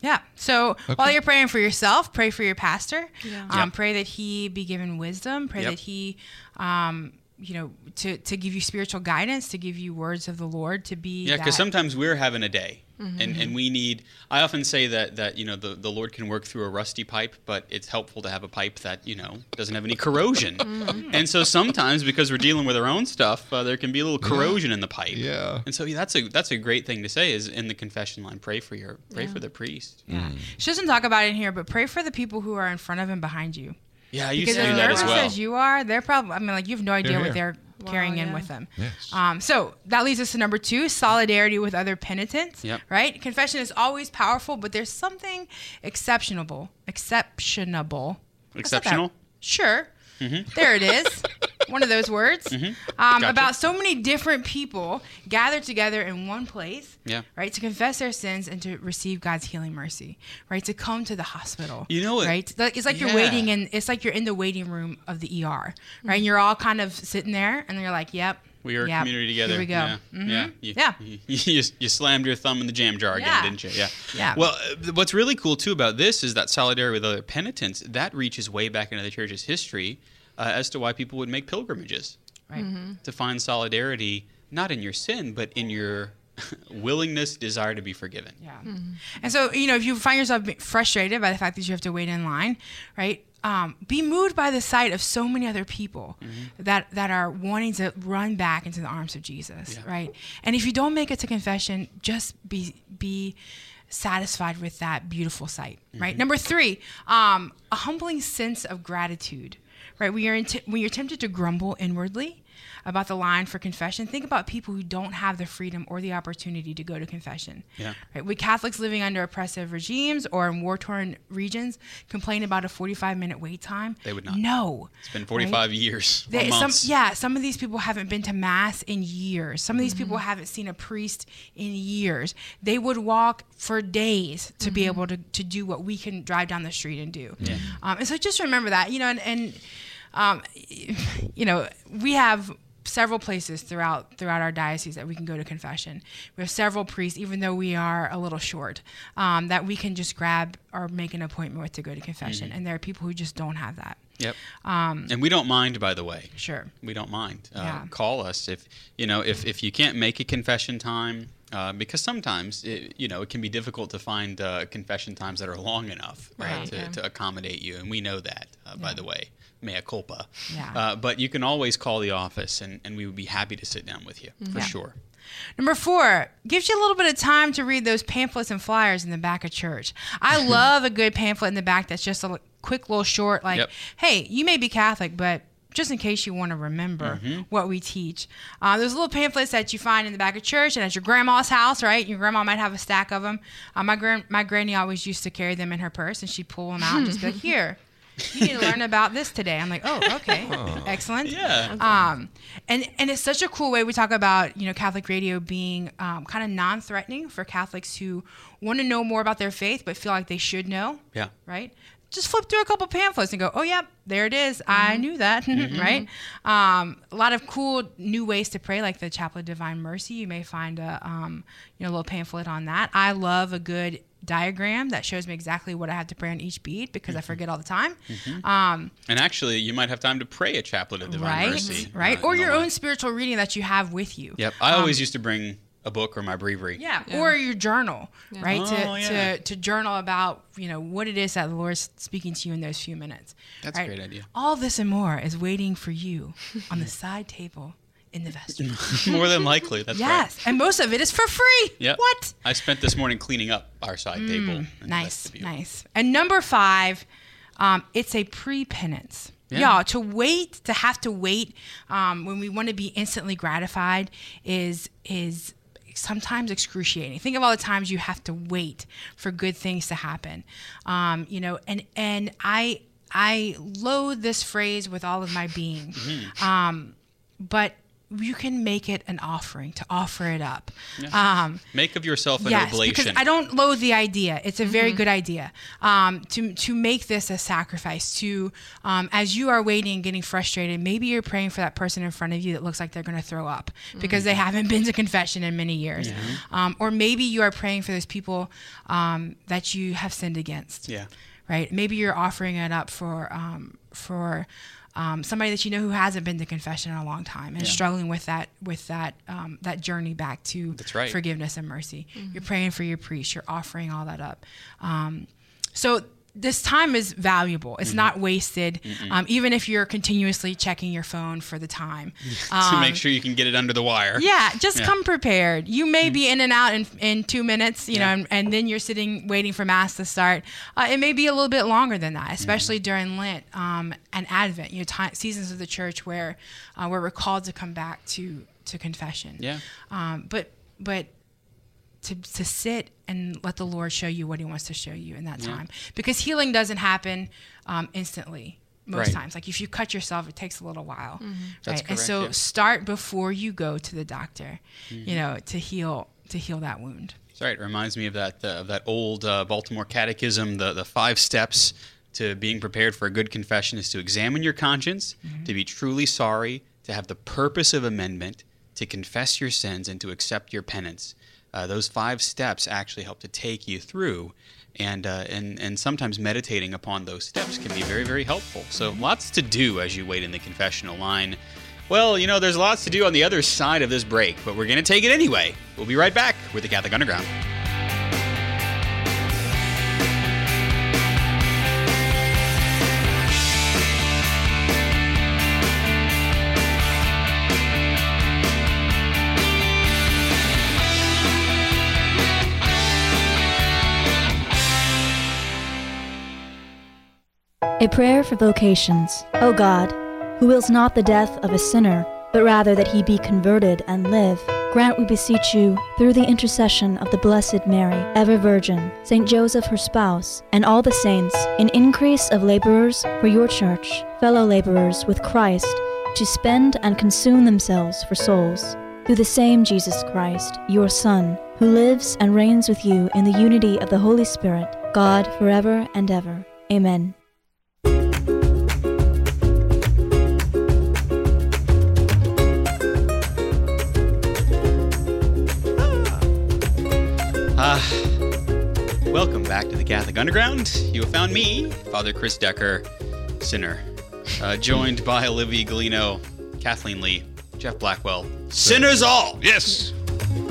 [SPEAKER 2] Yeah. So while you're praying for yourself, pray for your pastor.
[SPEAKER 3] Yeah.
[SPEAKER 2] Um,
[SPEAKER 1] Yep.
[SPEAKER 2] Pray that he be given wisdom. Pray
[SPEAKER 1] Yep.
[SPEAKER 2] that he, um, you know, to, to give you spiritual guidance, to give you words of the Lord, to be.
[SPEAKER 1] Yeah, because sometimes we're having a day, Mm-hmm. and, and we need. I often say that that you know the, the Lord can work through a rusty pipe, but it's helpful to have a pipe that you know doesn't have any corrosion. Mm-hmm. and so sometimes because we're dealing with our own stuff, uh, there can be a little corrosion in the pipe.
[SPEAKER 4] Yeah.
[SPEAKER 1] And so yeah, that's a that's a great thing to say is in the confession line. Pray for your pray for the priest.
[SPEAKER 2] Yeah. Mm. She doesn't talk about it in here, but pray for the people who are in front of and behind you.
[SPEAKER 1] Yeah, you used
[SPEAKER 2] Because as
[SPEAKER 1] that
[SPEAKER 2] nervous
[SPEAKER 1] as well.
[SPEAKER 2] as you are, they're probably. I mean, like you have no idea
[SPEAKER 4] They're
[SPEAKER 2] what they're
[SPEAKER 3] Wow,
[SPEAKER 2] carrying in with them.
[SPEAKER 4] Yes.
[SPEAKER 2] Um, so that leads us to number two: solidarity with other penitents.
[SPEAKER 1] Yep.
[SPEAKER 2] Right. Confession is always powerful, but there's something exceptionable, exceptionable. What's that
[SPEAKER 1] Exceptional?
[SPEAKER 2] about? Sure. There it is. One of those words. Um,
[SPEAKER 1] Gotcha.
[SPEAKER 2] About so many different people gathered together in one place.
[SPEAKER 1] Yeah.
[SPEAKER 2] Right. To confess their sins and to receive God's healing mercy. Right. To come to the hospital.
[SPEAKER 1] You know what-
[SPEAKER 2] Right. It's like you're waiting in. It's like you're in the waiting room of the ER. Right. And you're all kind of sitting there, and you're like, "Yep."
[SPEAKER 1] We are a community together.
[SPEAKER 2] Here we go.
[SPEAKER 1] Yeah.
[SPEAKER 2] Mhm.
[SPEAKER 1] Yeah. You,
[SPEAKER 2] Yeah.
[SPEAKER 1] You, you, you slammed your thumb in the jam jar again,
[SPEAKER 2] Yeah.
[SPEAKER 1] didn't you? Yeah.
[SPEAKER 2] Yeah.
[SPEAKER 1] Well, uh, what's really cool too about this is that solidarity with other penitents that reaches way back into the church's history uh, as to why people would make pilgrimages
[SPEAKER 2] Right.
[SPEAKER 1] to find solidarity not in your sin but in your willingness, desire to be forgiven.
[SPEAKER 2] Yeah. And so, you know, if you find yourself frustrated by the fact that you have to wait in line, right? Um, be moved by the sight of so many other people that that are wanting to run back into the arms of Jesus,
[SPEAKER 1] Yeah.
[SPEAKER 2] right? And if you don't make it to confession, just be be satisfied with that beautiful sight, right? Number three, um, a humbling sense of gratitude, right? When you're int- when you're tempted to grumble inwardly about the line for confession, think about people who don't have the freedom or the opportunity to go to confession.
[SPEAKER 1] Yeah.
[SPEAKER 2] Right? Would Catholics living under oppressive regimes or in war torn regions complain about a 45 minute wait time?
[SPEAKER 1] They would not.
[SPEAKER 2] No.
[SPEAKER 1] It's been 45 years.
[SPEAKER 2] They, some,
[SPEAKER 1] months.
[SPEAKER 2] yeah, some of these people haven't been to mass in years. Some of these
[SPEAKER 1] Mm-hmm.
[SPEAKER 2] people haven't seen a priest in years. They would walk for days to
[SPEAKER 1] Mm-hmm.
[SPEAKER 2] be able to, to do what we can drive down the street and do. Um, and so just remember that, you know, and, and um, you know, we have several places throughout throughout our diocese that we can go to confession. We have several priests, even though we are a little short, um, that we can just grab or make an appointment with to go to confession.
[SPEAKER 1] Mm-hmm.
[SPEAKER 2] And there are people who just don't have that.
[SPEAKER 1] Yep. and we don't mind, by the way.
[SPEAKER 2] Sure.
[SPEAKER 1] We don't mind. Uh,
[SPEAKER 2] Yeah.
[SPEAKER 1] Call us if you know if, if you can't make a confession time. Uh, because sometimes it, you know it can be difficult to find uh, confession times that are long enough, right,
[SPEAKER 3] Right,
[SPEAKER 1] to,
[SPEAKER 3] yeah.
[SPEAKER 1] to accommodate you, and we know that. Uh, By the way, mea culpa.
[SPEAKER 2] Yeah.
[SPEAKER 1] Uh, but you can always call the office, and, and we would be happy to sit down with you for
[SPEAKER 2] Yeah.
[SPEAKER 1] sure.
[SPEAKER 2] Number four, gives you a little bit of time to read those pamphlets and flyers in the back of church. I love a good pamphlet in the back that's just a quick little short, like,
[SPEAKER 1] Yep.
[SPEAKER 2] hey, you may be Catholic, but just in case you want to remember what we teach. Uh, there's little pamphlets that you find in the back of church and at your grandma's house, right? Your grandma might have a stack of them. Uh, my, gran- my granny always used to carry them in her purse and she'd pull them out and just be like, here, you need to learn about this today. I'm like, oh, okay. Excellent.
[SPEAKER 1] Yeah.
[SPEAKER 2] Um, and and it's such a cool way we talk about you know Catholic radio being um, kind of non-threatening for Catholics who want to know more about their faith but feel like they should know.
[SPEAKER 1] Yeah.
[SPEAKER 2] Right. Just flip through a couple pamphlets and go, oh yeah, there it is. I knew that. right. Um, a lot of cool new ways to pray, like the Chaplet of Divine Mercy. You may find a um, you know a little pamphlet on that. I love a good diagram that shows me exactly what I have to pray on each bead because I forget all the time. Um,
[SPEAKER 1] And actually, you might have time to pray a chaplet of divine
[SPEAKER 2] right
[SPEAKER 1] mercy,
[SPEAKER 2] right
[SPEAKER 1] uh,
[SPEAKER 2] or your own spiritual reading that you have with you
[SPEAKER 1] Yep. I
[SPEAKER 2] Um,
[SPEAKER 1] always used to bring a book or my breviary.
[SPEAKER 2] Yeah, or your journal, right?
[SPEAKER 1] Oh,
[SPEAKER 2] to,
[SPEAKER 1] yeah.
[SPEAKER 2] to to journal about you know what it is that the Lord's speaking to you in those few minutes.
[SPEAKER 1] That's a great idea.
[SPEAKER 2] All this and more is waiting for you on the side table in the vestibule.
[SPEAKER 1] More than likely, that's right.
[SPEAKER 2] yes, and most of it is for free.
[SPEAKER 1] Yep.
[SPEAKER 2] What?
[SPEAKER 1] I spent this morning cleaning up our side table.
[SPEAKER 2] Mm, Nice, nice. And number five, um, it's a pre-penance.
[SPEAKER 1] Yeah.
[SPEAKER 2] Y'all, to wait, to have to wait um, when we want to be instantly gratified is is sometimes excruciating. Think of all the times you have to wait for good things to happen. Um, you know, and and I I loathe this phrase with all of my being.
[SPEAKER 1] Mm-hmm.
[SPEAKER 2] Um, but you can make it an offering to offer it up. Um,
[SPEAKER 1] Make of yourself an
[SPEAKER 2] yes,
[SPEAKER 1] oblation.
[SPEAKER 2] because I don't loathe the idea. It's a
[SPEAKER 3] Mm-hmm.
[SPEAKER 2] very good idea um, to to make this a sacrifice. To um, as you are waiting and getting frustrated, maybe you're praying for that person in front of you that looks like they're going to throw up because they
[SPEAKER 3] Mm-hmm.
[SPEAKER 2] haven't been to confession in many years, um, or maybe you are praying for those people um, that you have sinned against
[SPEAKER 1] yeah.
[SPEAKER 2] right? Maybe you're offering it up for um, for um, somebody that you know who hasn't been to confession in a long time and
[SPEAKER 1] Yeah.
[SPEAKER 2] struggling with that with that um, that journey back to
[SPEAKER 1] That's right.
[SPEAKER 2] forgiveness and mercy. You're praying for your priest. You're offering all that up. Um, so this time is valuable.
[SPEAKER 1] Mm-hmm.
[SPEAKER 2] It's not wasted, um, even if you're continuously checking your phone for the time.
[SPEAKER 1] to
[SPEAKER 2] Um,
[SPEAKER 1] make sure you can get it under the wire.
[SPEAKER 2] yeah, just
[SPEAKER 1] Yeah.
[SPEAKER 2] come prepared. You may be in and out in, in two minutes, you
[SPEAKER 1] Yeah.
[SPEAKER 2] know, and, and then you're sitting waiting for mass to start. Uh, it may be a little bit longer than that, especially during Lent um, and Advent, you know, seasons of the church where uh, where we're called to come back to to confession.
[SPEAKER 1] Yeah.
[SPEAKER 2] Um, but but to, to sit and let the Lord show you what He wants to show you in that time, because healing doesn't happen um, instantly. Most
[SPEAKER 1] Right.
[SPEAKER 2] times, like if you cut yourself, it takes a little while,
[SPEAKER 1] That's
[SPEAKER 2] right? and
[SPEAKER 1] correct,
[SPEAKER 2] so
[SPEAKER 1] yeah.
[SPEAKER 2] start before you go to the doctor,
[SPEAKER 1] Mm-hmm.
[SPEAKER 2] you know, to heal to heal that wound.
[SPEAKER 1] That's right. It reminds me of that uh, of that old uh, Baltimore Catechism. The the five steps to being prepared for a good confession is to examine your conscience, to be truly sorry, to have the purpose of amendment, to confess your sins, and to accept your penance. Uh, those five steps actually help to take you through. And, uh, and and sometimes meditating upon those steps can be very very helpful. So lots to do as you wait in the confessional line. Well, you know, there's lots to do on the other side of this break, but we're going to take it anyway. We'll be right back with the Catholic Underground.
[SPEAKER 5] A prayer for vocations. O God, who wills not the death of a sinner, but rather that he be converted and live, grant, we beseech you, through the intercession of the Blessed Mary, ever Virgin, Saint Joseph her spouse, and all the saints, an increase of laborers for your church, fellow laborers with Christ, to spend and consume themselves for souls. Through the same Jesus Christ, your Son, who lives and reigns with you in the unity of the Holy Spirit, God forever and ever. Amen.
[SPEAKER 1] Welcome back to the Catholic Underground. You have found me, Father Chris Decker, sinner, uh, joined by Olivia Galino, Kathleen Lee, Jeff Blackwell, sinners all.
[SPEAKER 4] Yes.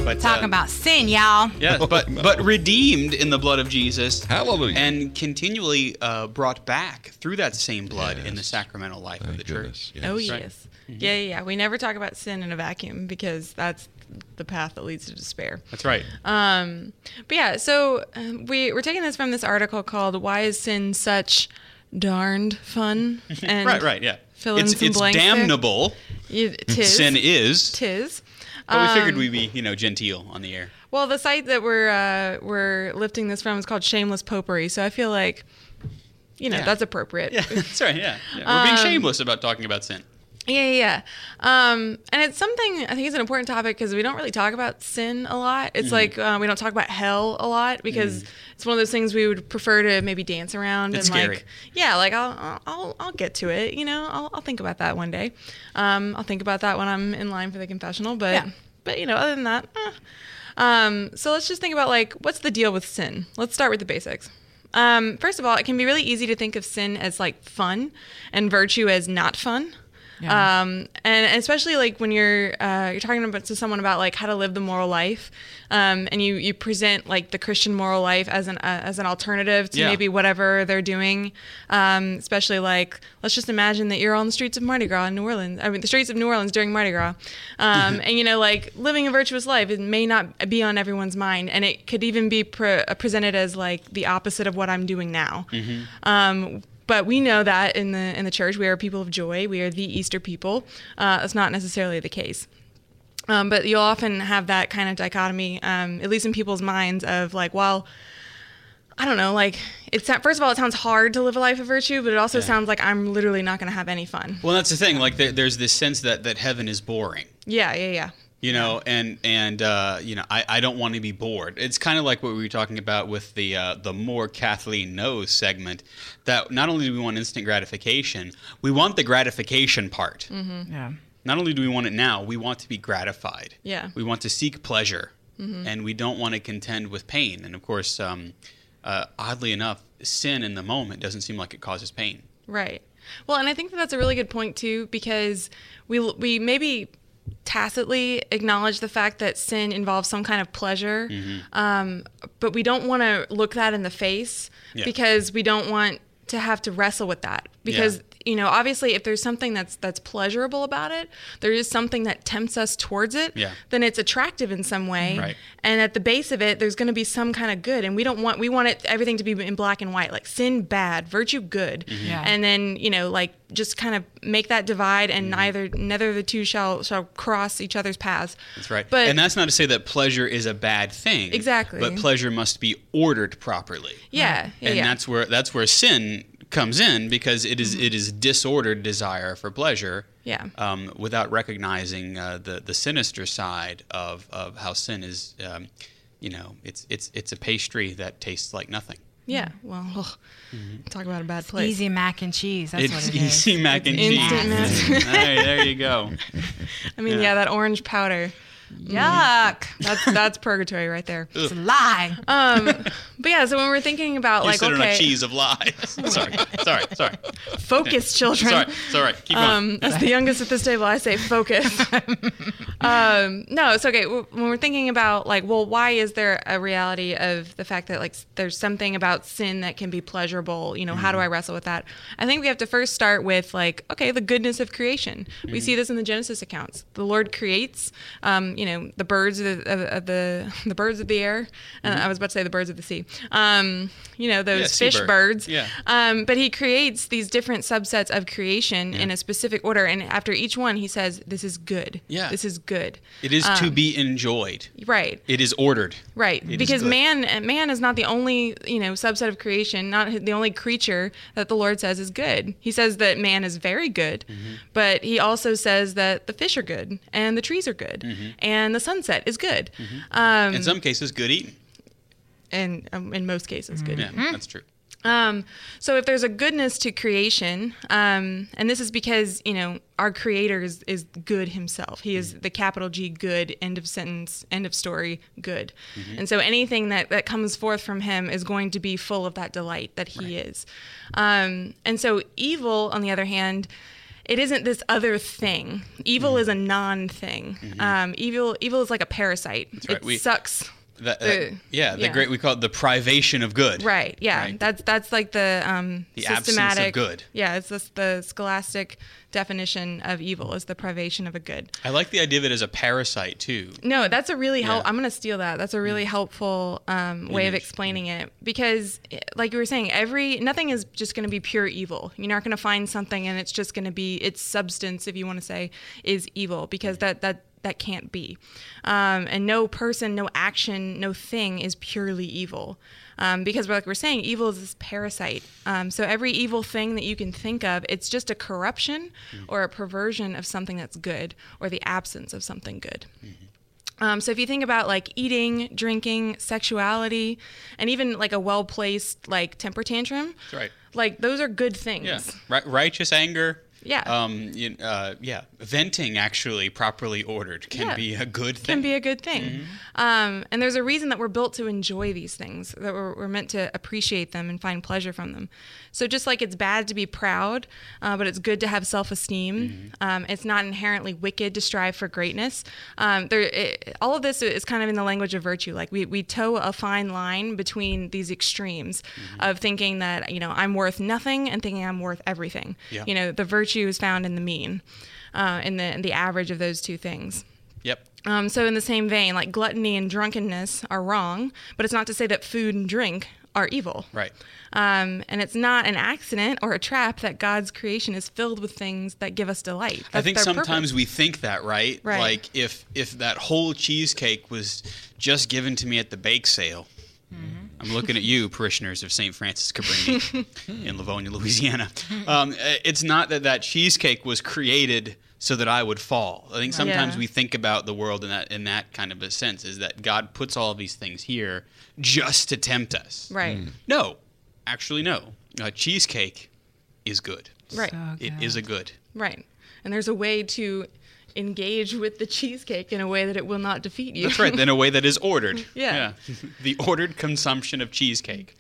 [SPEAKER 1] But
[SPEAKER 2] Talking
[SPEAKER 1] uh,
[SPEAKER 2] about sin, y'all.
[SPEAKER 1] yeah, but but redeemed in the blood of Jesus.
[SPEAKER 4] Hallelujah.
[SPEAKER 1] And continually uh, brought back through that same blood in the sacramental life of the
[SPEAKER 4] goodness.
[SPEAKER 1] church.
[SPEAKER 4] Yes.
[SPEAKER 3] Oh
[SPEAKER 1] right.
[SPEAKER 3] yes. Yeah, yeah, yeah. We never talk about sin in a vacuum because that's the path that leads to despair.
[SPEAKER 1] That's right.
[SPEAKER 3] Um, but yeah, so um, we we're taking this from this article called "Why Is Sin Such Darned Fun?" And
[SPEAKER 1] right, right, yeah.
[SPEAKER 3] fill in
[SPEAKER 1] it's
[SPEAKER 3] some
[SPEAKER 1] it's
[SPEAKER 3] blanks there.
[SPEAKER 1] damnable.
[SPEAKER 3] You, tis,
[SPEAKER 1] Sin is.
[SPEAKER 3] tis.
[SPEAKER 1] But we figured
[SPEAKER 3] Um,
[SPEAKER 1] we'd be, you know, genteel on the air.
[SPEAKER 3] Well, the site that we're uh, we're lifting this from is called Shameless Popery, so I feel like, you know,
[SPEAKER 1] Yeah.
[SPEAKER 3] that's appropriate.
[SPEAKER 1] Yeah, that's right. Yeah, yeah. we're being
[SPEAKER 3] Um,
[SPEAKER 1] shameless about talking about sin.
[SPEAKER 3] Yeah, yeah, yeah. Um, and it's something I think it's an important topic because we don't really talk about sin a lot. It's
[SPEAKER 1] Mm-hmm.
[SPEAKER 3] like uh, we don't talk about hell a lot because it's one of those things we would prefer to maybe dance around
[SPEAKER 1] It's
[SPEAKER 3] and
[SPEAKER 1] scary.
[SPEAKER 3] like, yeah, like I'll, I'll- I'll I'll get to it. You know, I'll I'll think about that one day. Um, I'll think about that when I'm in line for the confessional. But
[SPEAKER 2] Yeah.
[SPEAKER 3] but you know, other than that, eh. um, so let's just think about like what's the deal with sin. Let's start with the basics. Um, first of all, it can be really easy to think of sin as like fun and virtue as not fun.
[SPEAKER 2] Yeah.
[SPEAKER 3] Um, and especially like when you're uh, you're talking about to someone about like how to live the moral life, um, and you you present like the Christian moral life as an uh, as an alternative to
[SPEAKER 1] Yeah.
[SPEAKER 3] maybe whatever they're doing. Um, especially like let's just imagine that you're on the streets of Mardi Gras in New Orleans. I mean the streets of New Orleans during Mardi Gras, um, and you know like living a virtuous life it may not be on everyone's mind, and it could even be pre- presented as like the opposite of what I'm doing now. Um, but we know that in the in the church we are people of joy. We are the Easter people. Uh, that's not necessarily the case. Um, but you'll often have that kind of dichotomy, um, at least in people's minds, of like, well, I don't know, like it's first of all, it sounds hard to live a life of virtue, but it also
[SPEAKER 1] Yeah.
[SPEAKER 3] sounds like I'm literally not going to have any fun.
[SPEAKER 1] Well, that's the thing. Like there, there's this sense that that heaven is boring.
[SPEAKER 3] Yeah, yeah, yeah.
[SPEAKER 1] You know and and uh, you know I, I don't want to be bored. It's kind of like what we were talking about with the uh, the more kathleen knows segment that not only do we want instant gratification we want the gratification part.
[SPEAKER 2] Yeah.
[SPEAKER 1] not only do we want it now we want to be gratified.
[SPEAKER 3] Yeah.
[SPEAKER 1] we want to seek pleasure. And we don't want to contend with pain. And of course um, uh, oddly enough sin in the moment doesn't seem like it causes pain.
[SPEAKER 3] Right. Well, and I think that that's a really good point too, because we we maybe tacitly acknowledge the fact that sin involves some kind of pleasure,
[SPEAKER 1] Mm-hmm.
[SPEAKER 3] um, but we don't want to look that in the face
[SPEAKER 1] Yeah.
[SPEAKER 3] because we don't want to have to wrestle with that because.
[SPEAKER 1] Yeah.
[SPEAKER 3] You know, obviously, if there's something that's that's pleasurable about it, there is something that tempts us towards it.
[SPEAKER 1] Yeah.
[SPEAKER 3] Then it's attractive in some way,
[SPEAKER 1] Right.
[SPEAKER 3] and at the base of it, there's going to be some kind of good, and we don't want we want it everything to be in black and white, like sin bad, virtue good, mm-hmm.
[SPEAKER 2] Yeah.
[SPEAKER 3] and then you know like just kind of make that divide, and mm-hmm. neither neither of the two shall shall cross each other's paths.
[SPEAKER 1] That's right.
[SPEAKER 3] But
[SPEAKER 1] and that's not to say that pleasure is a bad thing.
[SPEAKER 3] Exactly.
[SPEAKER 1] But pleasure must be ordered properly.
[SPEAKER 3] yeah, yeah,
[SPEAKER 1] and
[SPEAKER 3] yeah.
[SPEAKER 1] that's where that's where sin comes in because it is- it is disordered desire for pleasure.
[SPEAKER 3] Yeah.
[SPEAKER 1] Um, without recognizing uh, the the sinister side of, of how sin is, um, you know, it's it's it's a pastry that tastes like nothing.
[SPEAKER 3] yeah. Well, ugh, talk about a bad place.
[SPEAKER 2] Easy mac and cheese. That's
[SPEAKER 1] it's
[SPEAKER 2] what it is.
[SPEAKER 1] easy mac and
[SPEAKER 3] It's
[SPEAKER 1] cheese.
[SPEAKER 3] instant mac.
[SPEAKER 1] there, there you go.
[SPEAKER 3] I mean,
[SPEAKER 1] Yeah.
[SPEAKER 3] yeah. that orange powder.
[SPEAKER 2] Yuck.
[SPEAKER 3] That's that's purgatory right there.
[SPEAKER 2] It's a lie.
[SPEAKER 3] Um, but yeah, so when we're thinking about
[SPEAKER 1] You
[SPEAKER 3] like
[SPEAKER 1] sit on a cheese of lies. sorry, sorry, sorry,
[SPEAKER 3] focus, children.
[SPEAKER 1] sorry. It's all right. Keep going.
[SPEAKER 3] Um, as the youngest at this table, I say focus. um, no, it's okay. When we're thinking about like, well, why is there a reality of the fact that like there's something about sin that can be pleasurable? You know, how do I wrestle with that? I think we have to first start with like, okay, the goodness of creation. We see this in the Genesis accounts. The Lord creates, um, you know, the birds of the, of, of the the birds of the air. And I was about to say the birds of the sea. Um, you know, those
[SPEAKER 1] Yeah,
[SPEAKER 3] fish
[SPEAKER 1] seabird.
[SPEAKER 3] birds.
[SPEAKER 1] Yeah.
[SPEAKER 3] Um, but he creates these different subsets of creation in a specific order, and after each one, he says, "This is good.
[SPEAKER 1] Yeah.
[SPEAKER 3] this is good."
[SPEAKER 1] it is to
[SPEAKER 3] um,
[SPEAKER 1] be enjoyed.
[SPEAKER 3] Right.
[SPEAKER 1] It is ordered.
[SPEAKER 3] Right,
[SPEAKER 1] It
[SPEAKER 3] because man, man is not the only you know subset of creation, not the only creature that the Lord says is good. He says that man is very good,
[SPEAKER 1] Mm-hmm.
[SPEAKER 3] but he also says that the fish are good and the trees are good
[SPEAKER 1] Mm-hmm.
[SPEAKER 3] and the sunset is good. Um,
[SPEAKER 1] In some cases, good eating.
[SPEAKER 3] And um, in most cases, good.
[SPEAKER 1] Yeah, that's true.
[SPEAKER 3] Um, so if there's a goodness to creation, um, and this is because you know our Creator is, is good Himself. He is the capital G good. End of sentence. End of story. Good. And so anything that that comes forth from Him is going to be full of that delight that He is. Um, and so evil, on the other hand. It isn't this other thing. Evil is a non-thing. Um, evil, evil is like a parasite.
[SPEAKER 1] right.
[SPEAKER 3] It
[SPEAKER 1] We-
[SPEAKER 3] sucks.
[SPEAKER 1] That,
[SPEAKER 3] The-
[SPEAKER 1] yeah, the
[SPEAKER 3] yeah.
[SPEAKER 1] great we call it the privation of good.
[SPEAKER 3] Right. Yeah.
[SPEAKER 1] Right.
[SPEAKER 3] That's that's like the um,
[SPEAKER 1] The absence of good.
[SPEAKER 3] Yeah. It's just the scholastic definition of evil is the privation of a good.
[SPEAKER 1] I like the idea of it as a parasite too.
[SPEAKER 3] No, that's a really help.
[SPEAKER 1] Yeah.
[SPEAKER 3] I'm gonna steal that. That's a really helpful um, way of explaining it because, like you were saying, every nothing is just gonna be pure evil. You're not gonna find something and it's just gonna be its substance, if you want to say, is evil because that that that can't be. Um, and no person, no action, no thing is purely evil. Um, because, like we're saying, evil is this parasite. Um, so every evil thing that you can think of, it's just a corruption or a perversion of something that's good or the absence of something good. Um, so if you think about like eating, drinking, sexuality, and even like a well placed like temper tantrum,
[SPEAKER 1] That's right.
[SPEAKER 3] like those are good things.
[SPEAKER 1] Yeah, Ri- righteous anger.
[SPEAKER 3] Yeah.
[SPEAKER 1] Um. You, uh, yeah. Venting actually properly ordered can
[SPEAKER 3] Yeah.
[SPEAKER 1] be a good thing.
[SPEAKER 3] can be a good thing.
[SPEAKER 1] Mm-hmm.
[SPEAKER 3] Um, and there's a reason that we're built to enjoy these things, that we're, we're meant to appreciate them and find pleasure from them. So just like it's bad to be proud, uh, but it's good to have self-esteem.
[SPEAKER 1] Mm-hmm.
[SPEAKER 3] Um, it's not inherently wicked to strive for greatness. Um, there, it, all of this is kind of in the language of virtue. Like we, we toe a fine line between these extremes
[SPEAKER 1] Mm-hmm.
[SPEAKER 3] of thinking that, you know, I'm worth nothing and thinking I'm worth everything.
[SPEAKER 1] Yeah.
[SPEAKER 3] You know, the virtue is found in the mean, uh, in the, in the average of those two things.
[SPEAKER 1] Yep.
[SPEAKER 3] Um, so, in the same vein, like gluttony and drunkenness are wrong, but it's not to say that food and drink are evil.
[SPEAKER 1] Right.
[SPEAKER 3] Um, and it's not an accident or a trap that God's creation is filled with things that give us delight.
[SPEAKER 1] I think sometimes
[SPEAKER 3] purpose.
[SPEAKER 1] we think that, right?
[SPEAKER 3] Right.
[SPEAKER 1] Like if if that whole cheesecake was just given to me at the bake sale. I'm looking at you, parishioners of St. Francis Cabrini in Livonia, Louisiana. Um, it's not that that cheesecake was created so that I would fall. I think sometimes
[SPEAKER 3] Yeah.
[SPEAKER 1] we think about the world in that in that kind of a sense is that God puts all of these things here just to tempt us.
[SPEAKER 3] Right.
[SPEAKER 1] No, actually, no. Uh, cheesecake is good.
[SPEAKER 3] Right.
[SPEAKER 2] So good.
[SPEAKER 1] is a good.
[SPEAKER 3] Right. And there's a way to engage with the cheesecake in a way that it will not defeat you.
[SPEAKER 1] That's right. In a way that is ordered.
[SPEAKER 3] Yeah.
[SPEAKER 1] the ordered consumption of cheesecake.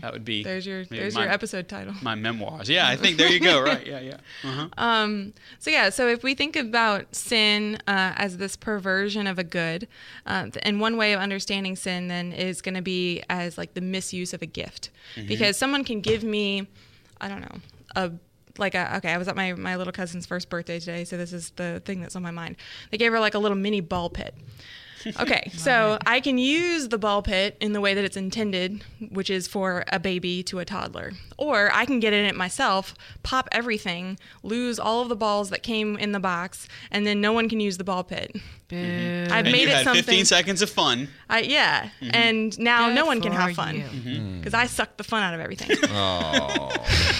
[SPEAKER 1] That would be.
[SPEAKER 3] there's your there's
[SPEAKER 1] my,
[SPEAKER 3] your episode title.
[SPEAKER 1] My memoirs. Yeah, I think there you go. Right. Yeah. Yeah. Uh-huh.
[SPEAKER 3] Um, so yeah, so if we think about sin uh, as this perversion of a good, uh, and one way of understanding sin then is going to be as like the misuse of a gift, because someone can give me, I don't know, a like a, okay, I was at my my little cousin's first birthday today, so this is the thing that's on my mind. They gave her like a little mini ball pit. Okay, so I can use the ball pit in the way that it's intended, which is for a baby to a toddler. Or I can get in it myself, pop everything, lose all of the balls that came in the box, and then no one can use the ball pit.
[SPEAKER 2] Boo. Mm-hmm.
[SPEAKER 3] I've
[SPEAKER 1] And
[SPEAKER 3] made
[SPEAKER 1] you
[SPEAKER 3] it
[SPEAKER 1] had
[SPEAKER 3] something.
[SPEAKER 1] 15 seconds of fun.
[SPEAKER 3] I, yeah, mm-hmm. and now
[SPEAKER 2] Good
[SPEAKER 3] no one can have fun
[SPEAKER 2] you.
[SPEAKER 1] Mm-hmm. Mm.
[SPEAKER 3] because I sucked the fun out of everything.
[SPEAKER 4] Oh,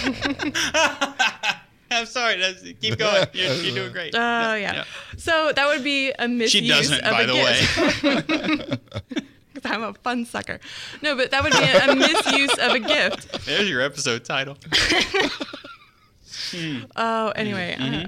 [SPEAKER 1] I'm sorry. That's, keep going. You're, you're doing great.
[SPEAKER 3] Oh yeah. So that would be a misuse
[SPEAKER 1] She doesn't,
[SPEAKER 3] of
[SPEAKER 1] by the
[SPEAKER 3] gift. 'Cause I'm a fun sucker. No, but that would be a, a misuse of a gift.
[SPEAKER 1] There's your episode title.
[SPEAKER 3] Oh, anyway. uh,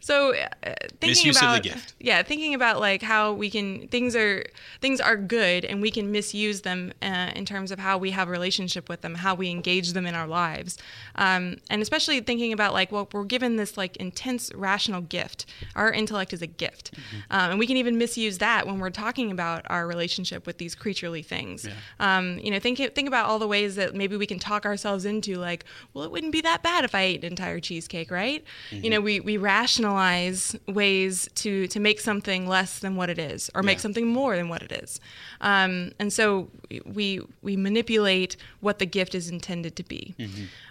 [SPEAKER 3] So uh, thinking
[SPEAKER 1] Misuse
[SPEAKER 3] about yeah, thinking about like how we can things are things are good and we can misuse them uh, in terms of how we have a relationship with them, how we engage them in our lives, um, and especially thinking about like well, we're given this like intense rational gift. Our intellect is a gift, um, and we can even misuse that when we're talking about our relationship with these creaturely things. Um, you know, think think about all the ways that maybe we can talk ourselves into like, well, it wouldn't be that bad if I ate an entire cheesecake, right? You know, we we rationalize ways to to make something less than what it is, or make
[SPEAKER 1] Yeah.
[SPEAKER 3] something more than what it is, um, and so we we manipulate what the gift is intended to be.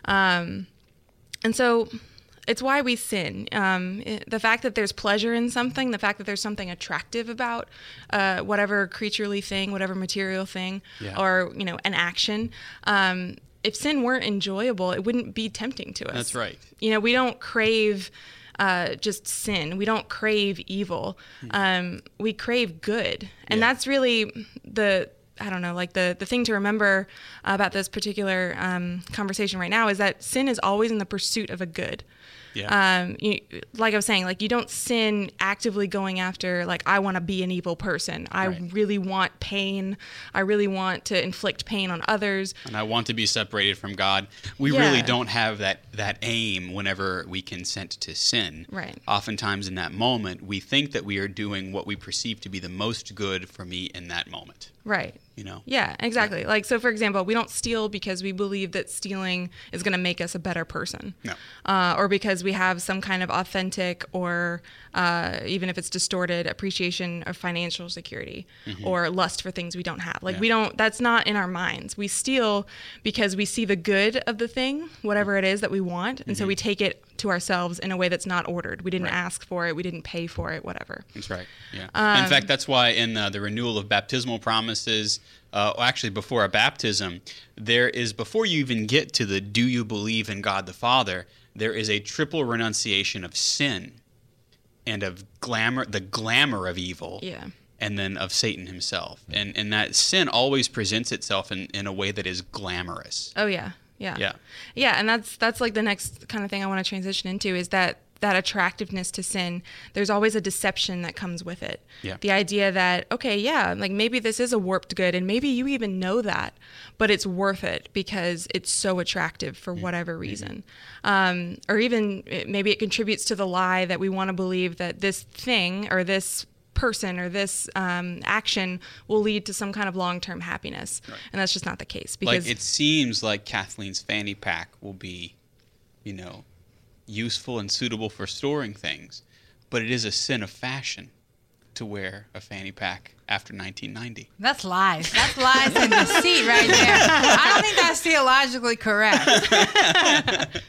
[SPEAKER 3] Um, and so it's why we sin. Um, the fact that there's pleasure in something, the fact that there's something attractive about uh, whatever creaturely thing, whatever material thing,
[SPEAKER 1] Yeah.
[SPEAKER 3] or you know, an action. Um, if sin weren't enjoyable, it wouldn't be tempting to us.
[SPEAKER 1] That's right.
[SPEAKER 3] You know, we don't crave uh, just sin. We don't crave evil. Um, we crave good, and
[SPEAKER 1] Yeah.
[SPEAKER 3] that's really the I don't know, like the the thing to remember about this particular um, conversation right now is that sin is always in the pursuit of a good.
[SPEAKER 1] Yeah.
[SPEAKER 3] Um, you, like I was saying, like you don't sin actively going after like I want to be an evil person. I
[SPEAKER 1] Right.
[SPEAKER 3] really want pain. I really want to inflict pain on others.
[SPEAKER 1] and I want to be separated from God. We really don't have that that aim whenever we consent to sin.
[SPEAKER 3] Right.
[SPEAKER 1] Oftentimes in that moment, we think that we are doing what we perceive to be the most good for me in that moment.
[SPEAKER 3] Right.
[SPEAKER 1] You know.
[SPEAKER 3] Yeah, exactly. Like so, for example, we don't steal because we believe that stealing is going to make us a better person.
[SPEAKER 1] No.
[SPEAKER 3] Uh, or because we have some kind of authentic or uh, even if it's distorted appreciation of financial security or lust for things we don't have. Like
[SPEAKER 1] Mm-hmm. Yeah.
[SPEAKER 3] we don't. That's not in our minds. We steal because we see the good of the thing, whatever it is that we want, and so we take it to ourselves in a way that's not ordered. We didn't.
[SPEAKER 1] Right.
[SPEAKER 3] ask for it. We didn't pay for it. Whatever.
[SPEAKER 1] That's right. Yeah.
[SPEAKER 3] Um,
[SPEAKER 1] in fact, that's why in uh, the renewal of baptismal promises, uh, actually before a baptism, there is before you even get to the "Do you believe in God the Father?" There is a triple renunciation of sin, and of glamour, the glamour of evil.
[SPEAKER 3] Yeah.
[SPEAKER 1] And then of Satan himself, and and that sin always presents itself in, in a way that is glamorous.
[SPEAKER 3] Oh yeah, yeah,
[SPEAKER 1] Yeah.
[SPEAKER 3] yeah. And that's that's like the next kind of thing I want to transition into is that that attractiveness to sin, there's always a deception that comes with it.
[SPEAKER 1] Yeah.
[SPEAKER 3] The idea that okay, yeah, like maybe this is a warped good, and maybe you even know that, but it's worth it because it's so attractive for whatever reason, um, or even it, maybe it contributes to the lie that we want to believe that this thing or this person or this um, action will lead to some kind of long-term happiness and that's just not the case because
[SPEAKER 1] like it seems like Kathleen's fanny pack will be, you know, useful and suitable for storing things, but it is a sin of fashion to wear a fanny pack after 1990.
[SPEAKER 2] That's lies. That's lies and deceit right there. I don't think that's theologically correct.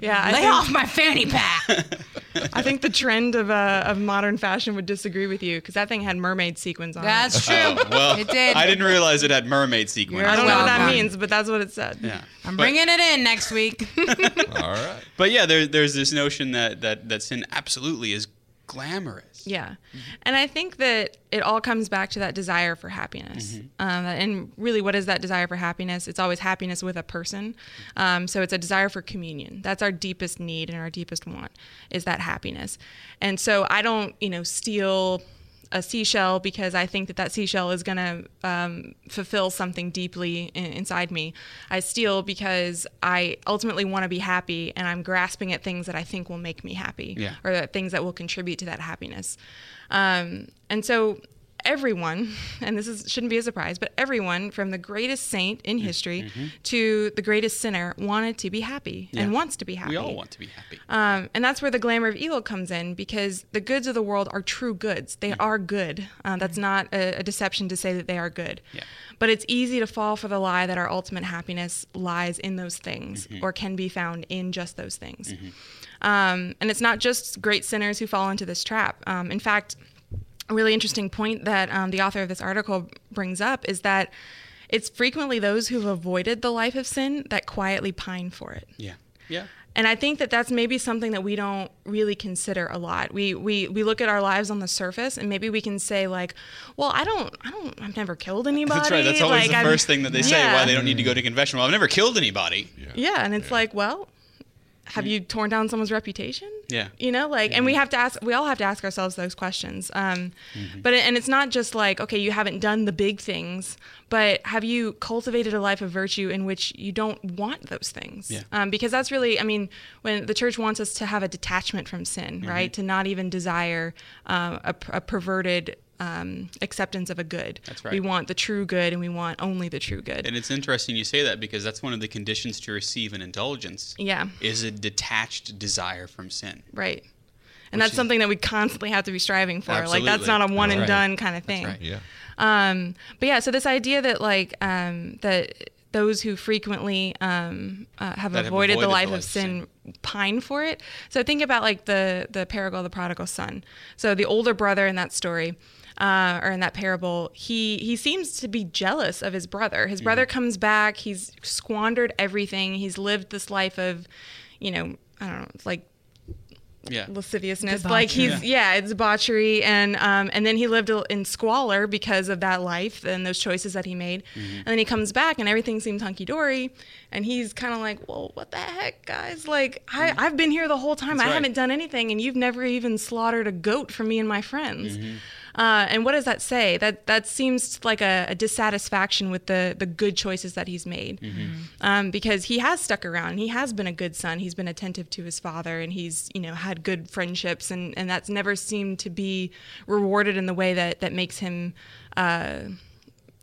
[SPEAKER 3] yeah I
[SPEAKER 2] Lay
[SPEAKER 3] think,
[SPEAKER 2] off my fanny pack.
[SPEAKER 3] I think the trend of, uh, of modern fashion would disagree with you because that thing had mermaid sequins on it.
[SPEAKER 2] That's
[SPEAKER 3] it
[SPEAKER 2] true.
[SPEAKER 1] Oh, well,
[SPEAKER 2] it did.
[SPEAKER 1] I didn't realize it had mermaid sequins.
[SPEAKER 2] You're
[SPEAKER 3] I don't know what that
[SPEAKER 2] Welcome.
[SPEAKER 3] means but that's what it said
[SPEAKER 1] Yeah.
[SPEAKER 2] I'm
[SPEAKER 1] But-
[SPEAKER 2] bringing it in next week.
[SPEAKER 4] All right.
[SPEAKER 1] But yeah, there, there's this notion that, that, that sin absolutely is glamorous.
[SPEAKER 3] Yeah. And I think that it all comes back to that desire for happiness. Um, and really, what is that desire for happiness? It's always happiness with a person. Um, so it's a desire for communion. That's our deepest need and our deepest want is that happiness. And so I don't, you know, steal a seashell because I think that that seashell is going to um, fulfill something deeply in, inside me. I steal because I ultimately want to be happy and I'm grasping at things that I think will make me happy
[SPEAKER 1] Yeah.
[SPEAKER 3] or that things that will contribute to that happiness. Um, and so everyone, and this is, shouldn't be a surprise, but everyone from the greatest saint in history to the greatest sinner wanted to be happy and wants to be happy.
[SPEAKER 1] We all want to be happy.
[SPEAKER 3] Um, and that's where the glamour of evil comes in because the goods of the world are true goods. They are good. Uh, that's not a, a deception to say that they are good.
[SPEAKER 1] Yeah.
[SPEAKER 3] But it's easy to fall for the lie that our ultimate happiness lies in those things or can be found in just those things. Um, and it's not just great sinners who fall into this trap. Um, in fact, a really interesting point that um, the author of this article brings up is that it's frequently those who've avoided the life of sin that quietly pine for it.
[SPEAKER 1] yeah. Yeah.
[SPEAKER 3] And I think that that's maybe something that we don't really consider a lot. We we we look at our lives on the surface, and maybe we can say like, "Well, I don't, I don't, I've never killed anybody."
[SPEAKER 1] That's right. That's always
[SPEAKER 3] like,
[SPEAKER 1] the
[SPEAKER 3] I'm-
[SPEAKER 1] first thing that they say why they don't need to go to confession. Well, I've never killed anybody.
[SPEAKER 3] Yeah, and it's like, well, have you torn down someone's reputation?
[SPEAKER 1] Yeah.
[SPEAKER 3] You know, like, and we have to ask, we all have to ask ourselves those questions. Um, But, and it's not just like, okay, you haven't done the big things, but have you cultivated a life of virtue in which you don't want those things?
[SPEAKER 1] Yeah.
[SPEAKER 3] Um, because that's really, I mean, when the church wants us to have a detachment from sin, right? To not even desire uh, a, a perverted um, acceptance of a good.
[SPEAKER 1] That's right.
[SPEAKER 3] We want the true good and we want only the true good.
[SPEAKER 1] And it's interesting you say that because that's one of the conditions to receive an indulgence.
[SPEAKER 3] Yeah.
[SPEAKER 1] Is a detached desire from sin.
[SPEAKER 3] Right. And that's
[SPEAKER 1] is-
[SPEAKER 3] something that we constantly have to be striving for. Like that's not a one and
[SPEAKER 1] right.
[SPEAKER 3] done kind of thing.
[SPEAKER 1] right.
[SPEAKER 4] Yeah.
[SPEAKER 3] Um, but yeah, so this idea that like um, that those who frequently um, uh, have
[SPEAKER 1] That have
[SPEAKER 3] avoided, the life
[SPEAKER 1] the
[SPEAKER 3] of sin pine for it. So think about like the the parable of the prodigal son. So the older brother in that story. Uh, or in that parable, he he seems to be jealous of his brother. His brother comes back. He's squandered everything. He's lived this life of, you know, I don't know, it's like
[SPEAKER 1] Yeah.
[SPEAKER 3] lasciviousness.
[SPEAKER 2] Debauchery.
[SPEAKER 3] Like he's yeah, it's debauchery, and um, and then he lived in squalor because of that life and those choices that he made.
[SPEAKER 1] Mm-hmm.
[SPEAKER 3] And then he comes back, and everything seems hunky dory, and he's kind of like, well, what the heck, guys? Like I I've been here the whole time.
[SPEAKER 1] Mm-hmm. That's
[SPEAKER 3] I
[SPEAKER 1] right.
[SPEAKER 3] haven't done anything, and you've never even slaughtered a goat for me and my friends.
[SPEAKER 1] Mm-hmm.
[SPEAKER 3] Uh, and what does that say? That that seems like a, a dissatisfaction with the the good choices that he's made,
[SPEAKER 1] Mm-hmm.
[SPEAKER 3] um, because he has stuck around. He has been a good son. He's been attentive to his father, and he's you know had good friendships, and and that's never seemed to be rewarded in the way that that makes him. Uh,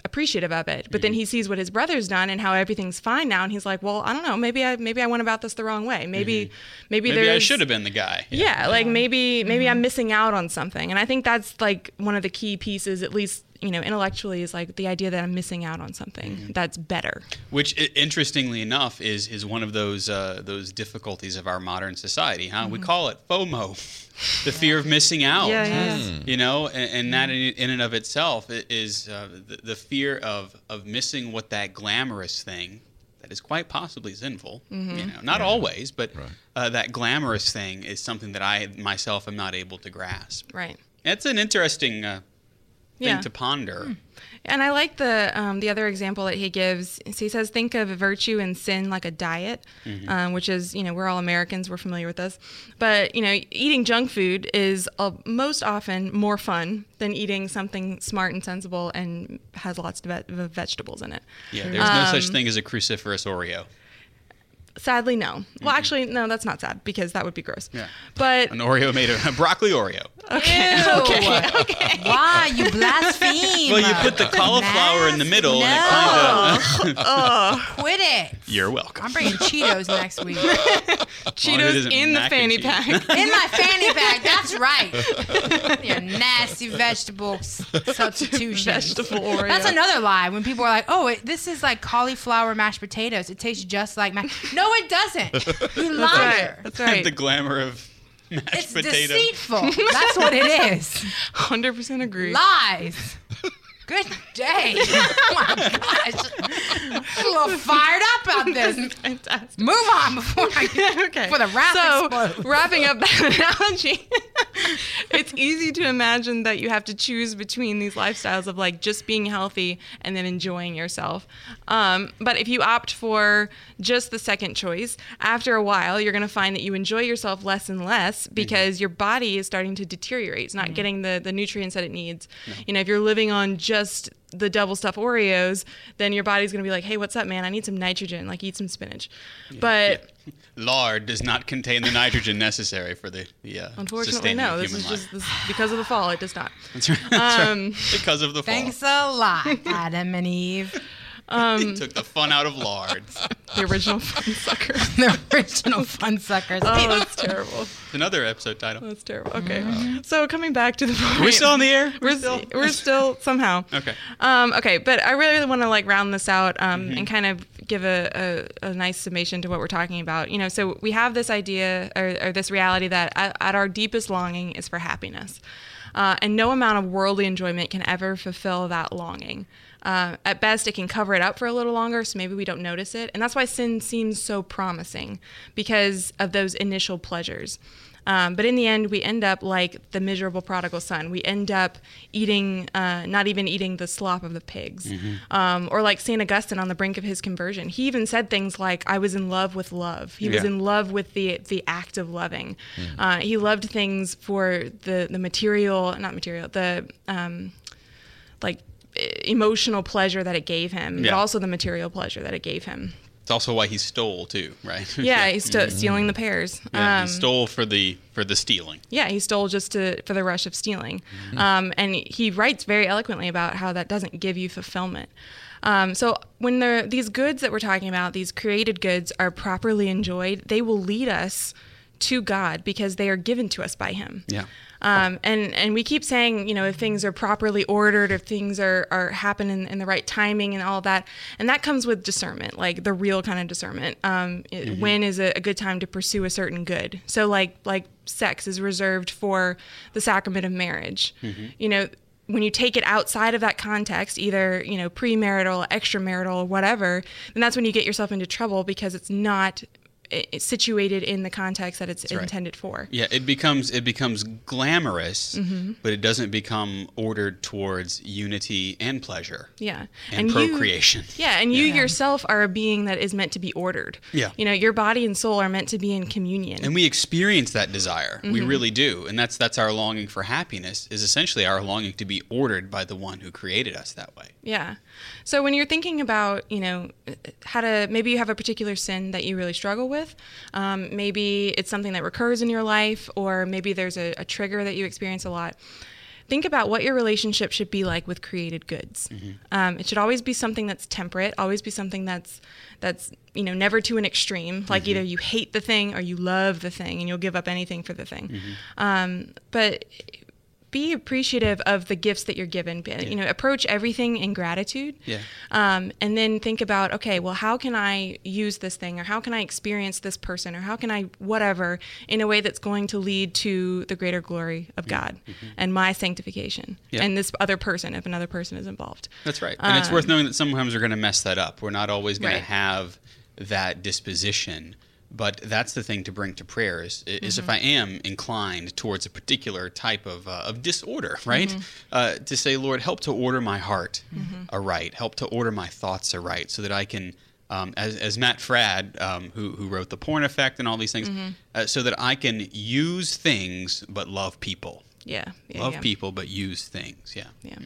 [SPEAKER 3] appreciative of it but then
[SPEAKER 1] Mm-hmm.
[SPEAKER 3] he sees what his brother's done and how everything's fine now and he's like well i don't know maybe i maybe i went about this the wrong way maybe maybe,
[SPEAKER 1] Mm-hmm. Maybe I
[SPEAKER 3] there's
[SPEAKER 1] should have been the guy.
[SPEAKER 3] yeah, like maybe maybe
[SPEAKER 1] Mm-hmm.
[SPEAKER 3] I'm missing out on something. And I think that's like one of the key pieces, at least, you know, intellectually is like the idea that I'm missing out on something
[SPEAKER 1] Mm-hmm.
[SPEAKER 3] that's better.
[SPEAKER 1] Which, interestingly enough, is is one of those uh, those difficulties of our modern society. Huh? We call it FOMO, the fear of missing out.
[SPEAKER 3] Yeah, yeah, yeah.
[SPEAKER 1] You know, and, and that in, in and of itself is uh, the, the fear of of missing what that glamorous thing that is quite possibly sinful.
[SPEAKER 3] Mm-hmm.
[SPEAKER 1] You know, not always, but
[SPEAKER 4] Right.
[SPEAKER 1] uh, that glamorous thing is something that I myself am not able to grasp.
[SPEAKER 3] Right.
[SPEAKER 1] It's an interesting
[SPEAKER 3] Yeah.
[SPEAKER 1] to ponder.
[SPEAKER 3] And I like the um, the other example that he gives. So he says, think of virtue and sin like a diet, um, which is you know we're all Americans, we're familiar with this. But you know, eating junk food is uh, most often more fun than eating something smart and sensible and has lots of vegetables in it.
[SPEAKER 1] Yeah, there's no such
[SPEAKER 3] Um,
[SPEAKER 1] thing as a cruciferous Oreo.
[SPEAKER 3] Sadly, no. Well, mm-hmm. actually, no, that's not sad because that would be gross.
[SPEAKER 1] Yeah.
[SPEAKER 3] But
[SPEAKER 1] An Oreo made of a broccoli Oreo.
[SPEAKER 2] Okay. okay. Why you blaspheme?
[SPEAKER 1] Well, you put the cauliflower in the middle, and it kind of. oh.
[SPEAKER 2] Quit it.
[SPEAKER 1] You're welcome.
[SPEAKER 2] I'm bringing Cheetos next week.
[SPEAKER 3] Cheetos in the fanny
[SPEAKER 1] cheese.
[SPEAKER 3] pack.
[SPEAKER 2] In my fanny bag. That's right. Your nasty vegetable s- substitution.
[SPEAKER 3] Vegetable Oreo.
[SPEAKER 2] That's another lie. When people are like, "Oh, it, this is like cauliflower mashed potatoes. It tastes just like mash." No, it doesn't. You
[SPEAKER 3] That's right.
[SPEAKER 2] liar.
[SPEAKER 3] That's right.
[SPEAKER 1] the glamour of mashed
[SPEAKER 2] It's
[SPEAKER 1] potato.
[SPEAKER 2] deceitful. That's what it is.
[SPEAKER 3] Hundred percent agree.
[SPEAKER 2] Lies. Good day. Oh my gosh. I'm a little fired up about this.
[SPEAKER 3] Fantastic.
[SPEAKER 2] Move on before I
[SPEAKER 3] okay.
[SPEAKER 2] For the wrath
[SPEAKER 3] so,
[SPEAKER 2] explodes.
[SPEAKER 3] wrapping up that analogy, it's easy to imagine that you have to choose between these lifestyles of like just being healthy and then enjoying yourself. Um, but if you opt for just the second choice, after a while, you're going to find that you enjoy yourself less and less because your body is starting to deteriorate. It's not getting the, the nutrients that it needs. You know, if you're living on just the double stuff Oreos, then your body's going to be like, hey, what's up, man? I need some nitrogen. Like, eat some spinach. But
[SPEAKER 1] Lard does not contain the nitrogen necessary for the, yeah. uh,
[SPEAKER 3] Unfortunately, no. This is
[SPEAKER 1] life.
[SPEAKER 3] just this, because of the fall. It does not.
[SPEAKER 1] That's right. That's
[SPEAKER 3] Um,
[SPEAKER 1] right. Because of the fall.
[SPEAKER 2] Thanks a lot, Adam and Eve.
[SPEAKER 3] Um,
[SPEAKER 1] Took the fun out of Lards.
[SPEAKER 3] the original fun suckers.
[SPEAKER 2] The original fun suckers.
[SPEAKER 3] Oh, that's terrible.
[SPEAKER 1] It's another episode title.
[SPEAKER 3] That's terrible. Okay. So coming back to the point.
[SPEAKER 1] Are we still on the air?
[SPEAKER 3] We're still, we're still somehow.
[SPEAKER 1] Okay.
[SPEAKER 3] Um, okay, but I really, really want to like round this out um, and kind of give a, a, a nice summation to what we're talking about. You know, so we have this idea or, or this reality that at, at our deepest longing is for happiness. Uh, and no amount of worldly enjoyment can ever fulfill that longing. Uh, at best, it can cover it up for a little longer, so maybe we don't notice it. And that's why sin seems so promising because of those initial pleasures. Um, but in the end, we end up like the miserable prodigal son. We end up eating, uh, not even eating the slop of the pigs. Um, or like St. Augustine on the brink of his conversion. He even said things like, I was in love with love. He was in love with the, the act of loving. Uh, he loved things for the, the material, not material, the um, like emotional pleasure that it gave him, but also the material pleasure that it gave him.
[SPEAKER 1] It's also why he stole too, right?
[SPEAKER 3] Yeah, he's st- stealing the pears.
[SPEAKER 1] Yeah,
[SPEAKER 3] Um,
[SPEAKER 1] he stole for the for the stealing.
[SPEAKER 3] Yeah, he stole just to for the rush of stealing,
[SPEAKER 1] Mm-hmm.
[SPEAKER 3] um, and he writes very eloquently about how that doesn't give you fulfillment. Um, so when the these goods that we're talking about, these created goods, are properly enjoyed, they will lead us to God because they are given to us by Him.
[SPEAKER 1] Yeah.
[SPEAKER 3] Um, and and we keep saying, you know, if things are properly ordered, if things are are happen in, in the right timing and all that, and that comes with discernment, like the real kind of discernment. Um, it- When is a, a good time to pursue a certain good? So like like sex is reserved for the sacrament of marriage. You know. When you take it outside of that context, either you know premarital, extramarital, whatever, then that's when you get yourself into trouble because it's not it's situated in the context that it's
[SPEAKER 1] right.
[SPEAKER 3] intended for.
[SPEAKER 1] Yeah, it becomes it becomes glamorous,
[SPEAKER 3] Mm-hmm.
[SPEAKER 1] but it doesn't become ordered towards unity and pleasure.
[SPEAKER 3] Yeah.
[SPEAKER 1] And
[SPEAKER 3] you-
[SPEAKER 1] procreation.
[SPEAKER 3] yeah, and you yourself are a being that is meant to be ordered.
[SPEAKER 1] Yeah.
[SPEAKER 3] You know, your body and soul are meant to be in communion.
[SPEAKER 1] And we experience that desire. We
[SPEAKER 3] Mm-hmm.
[SPEAKER 1] really do. And that's that's our longing for happiness is essentially our longing to be ordered by the one who created us that way.
[SPEAKER 3] yeah. So when you're thinking about, you know, how to maybe you have a particular sin that you really struggle with, um, maybe it's something that recurs in your life, or maybe there's a, a trigger that you experience a lot. Think about what your relationship should be like with created goods. Um, it should always be something that's temperate, always be something that's that's you know never to an extreme. Like either you hate the thing or you love the thing, and you'll give up anything for the thing. Um, but be appreciative of the gifts that you're given. Be- You know, approach everything in gratitude.
[SPEAKER 1] Yeah.
[SPEAKER 3] Um, and then think about, okay, well, how can I use this thing, or how can I experience this person, or how can I whatever in a way that's going to lead to the greater glory of God and my sanctification
[SPEAKER 1] Mm-hmm. Yeah.
[SPEAKER 3] and this other person if another person is involved.
[SPEAKER 1] That's right. And it's worth knowing that sometimes we're going to mess that up. We're not always going
[SPEAKER 3] Um, Right.
[SPEAKER 1] to have that disposition but that's the thing to bring to prayer is, is if I am inclined towards a particular type of, uh, of disorder, right? Uh, to say, Lord, help to order my heart aright, help to order my thoughts aright, so that I can, um, as, as Matt Fradd, um, who, who wrote The Porn Effect and all these things, uh, so that I can use things but love people.
[SPEAKER 3] Yeah. yeah
[SPEAKER 1] love
[SPEAKER 3] yeah.
[SPEAKER 1] people but use things. Yeah.
[SPEAKER 3] Yeah.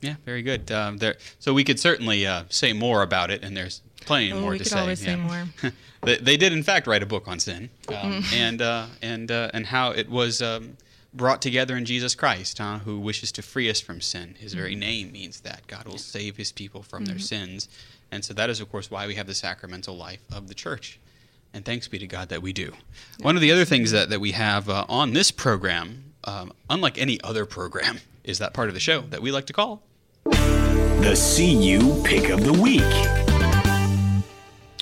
[SPEAKER 1] Yeah, very good. Um, there, so we could certainly uh, say more about it, and there's plenty
[SPEAKER 3] Oh,
[SPEAKER 1] more
[SPEAKER 3] we
[SPEAKER 1] to
[SPEAKER 3] could
[SPEAKER 1] say.
[SPEAKER 3] always say more.
[SPEAKER 1] they, they did, in fact, write a book on sin, um,
[SPEAKER 3] Mm.
[SPEAKER 1] and uh, and uh, and how it was um, brought together in Jesus Christ, huh, who wishes to free us from sin. His very
[SPEAKER 3] Mm-hmm.
[SPEAKER 1] name means that God will save His people from their sins, and so that is, of course, why we have the sacramental life of the church. And thanks be to God that we do. One of the other things that, that we have uh, on this program, um, unlike any other program, is that part of the show that we like to call
[SPEAKER 6] The CU Pick of the Week.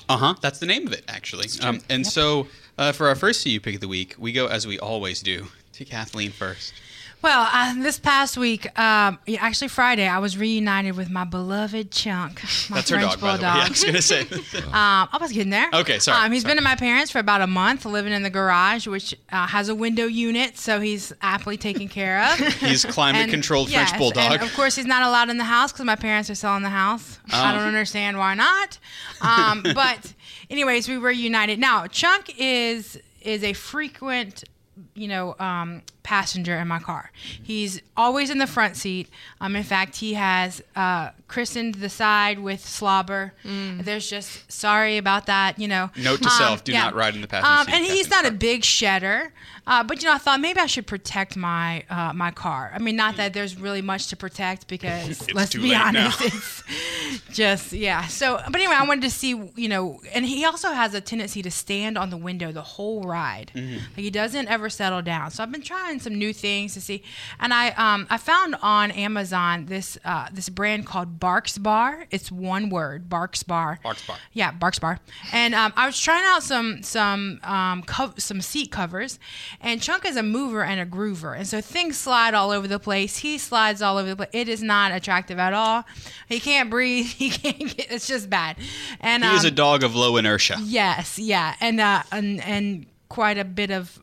[SPEAKER 1] Uh huh. That's the name of it, actually. Um, and so, uh, for our first CU pick of the week, we go as we always do to Kathleen first.
[SPEAKER 2] Well, uh, this past week, um, actually Friday, I was reunited with my beloved Chunk, my
[SPEAKER 1] That's her
[SPEAKER 2] French
[SPEAKER 1] bulldog. by the way. Yeah, I was gonna say.
[SPEAKER 2] Um, I was getting there.
[SPEAKER 1] Okay, sorry,
[SPEAKER 2] Um, he's
[SPEAKER 1] sorry.
[SPEAKER 2] been at my parents for about a month, living in the garage, which uh, has a window unit, so he's aptly taken care of.
[SPEAKER 1] He's climate-controlled French
[SPEAKER 2] yes,
[SPEAKER 1] bulldog.
[SPEAKER 2] And of course, he's not allowed in the house because my parents are selling the house. I
[SPEAKER 1] Oh.
[SPEAKER 2] don't understand why not. Um, but, anyways, we were united. Now, Chunk is is a frequent you know, um, passenger in my car. He's always in the front seat. Um, in fact, he has uh, christened the side with slobber. There's just sorry about that, you know.
[SPEAKER 1] Note to
[SPEAKER 2] Um,
[SPEAKER 1] self: Do
[SPEAKER 2] yeah.
[SPEAKER 1] not ride in the passenger
[SPEAKER 2] Um,
[SPEAKER 1] seat.
[SPEAKER 2] and he's not a big shedder, uh, but you know, I thought maybe I should protect my uh, my car. I mean, not that there's really much to protect because let's be
[SPEAKER 1] now.
[SPEAKER 2] honest, it's just yeah. So, but anyway, I wanted to see, you know, and he also has a tendency to stand on the window the whole ride.
[SPEAKER 1] Mm-hmm.
[SPEAKER 2] Like he doesn't ever settle down. So I've been trying some new things to see, and I um I found on Amazon this uh, this brand called Barks Bar. It's one word, Barks Bar.
[SPEAKER 1] Barks Bar.
[SPEAKER 2] Yeah, Barks Bar. And um, I was trying out some some um, co- some seat covers, and Chunk is a mover and a groover, and so things slide all over the place. He slides all over the place. It is not attractive at all. He can't breathe. He can't. Get, it's just bad. And
[SPEAKER 1] He is a
[SPEAKER 2] um,
[SPEAKER 1] dog of low inertia.
[SPEAKER 2] yes, yeah, and uh, and and quite a bit of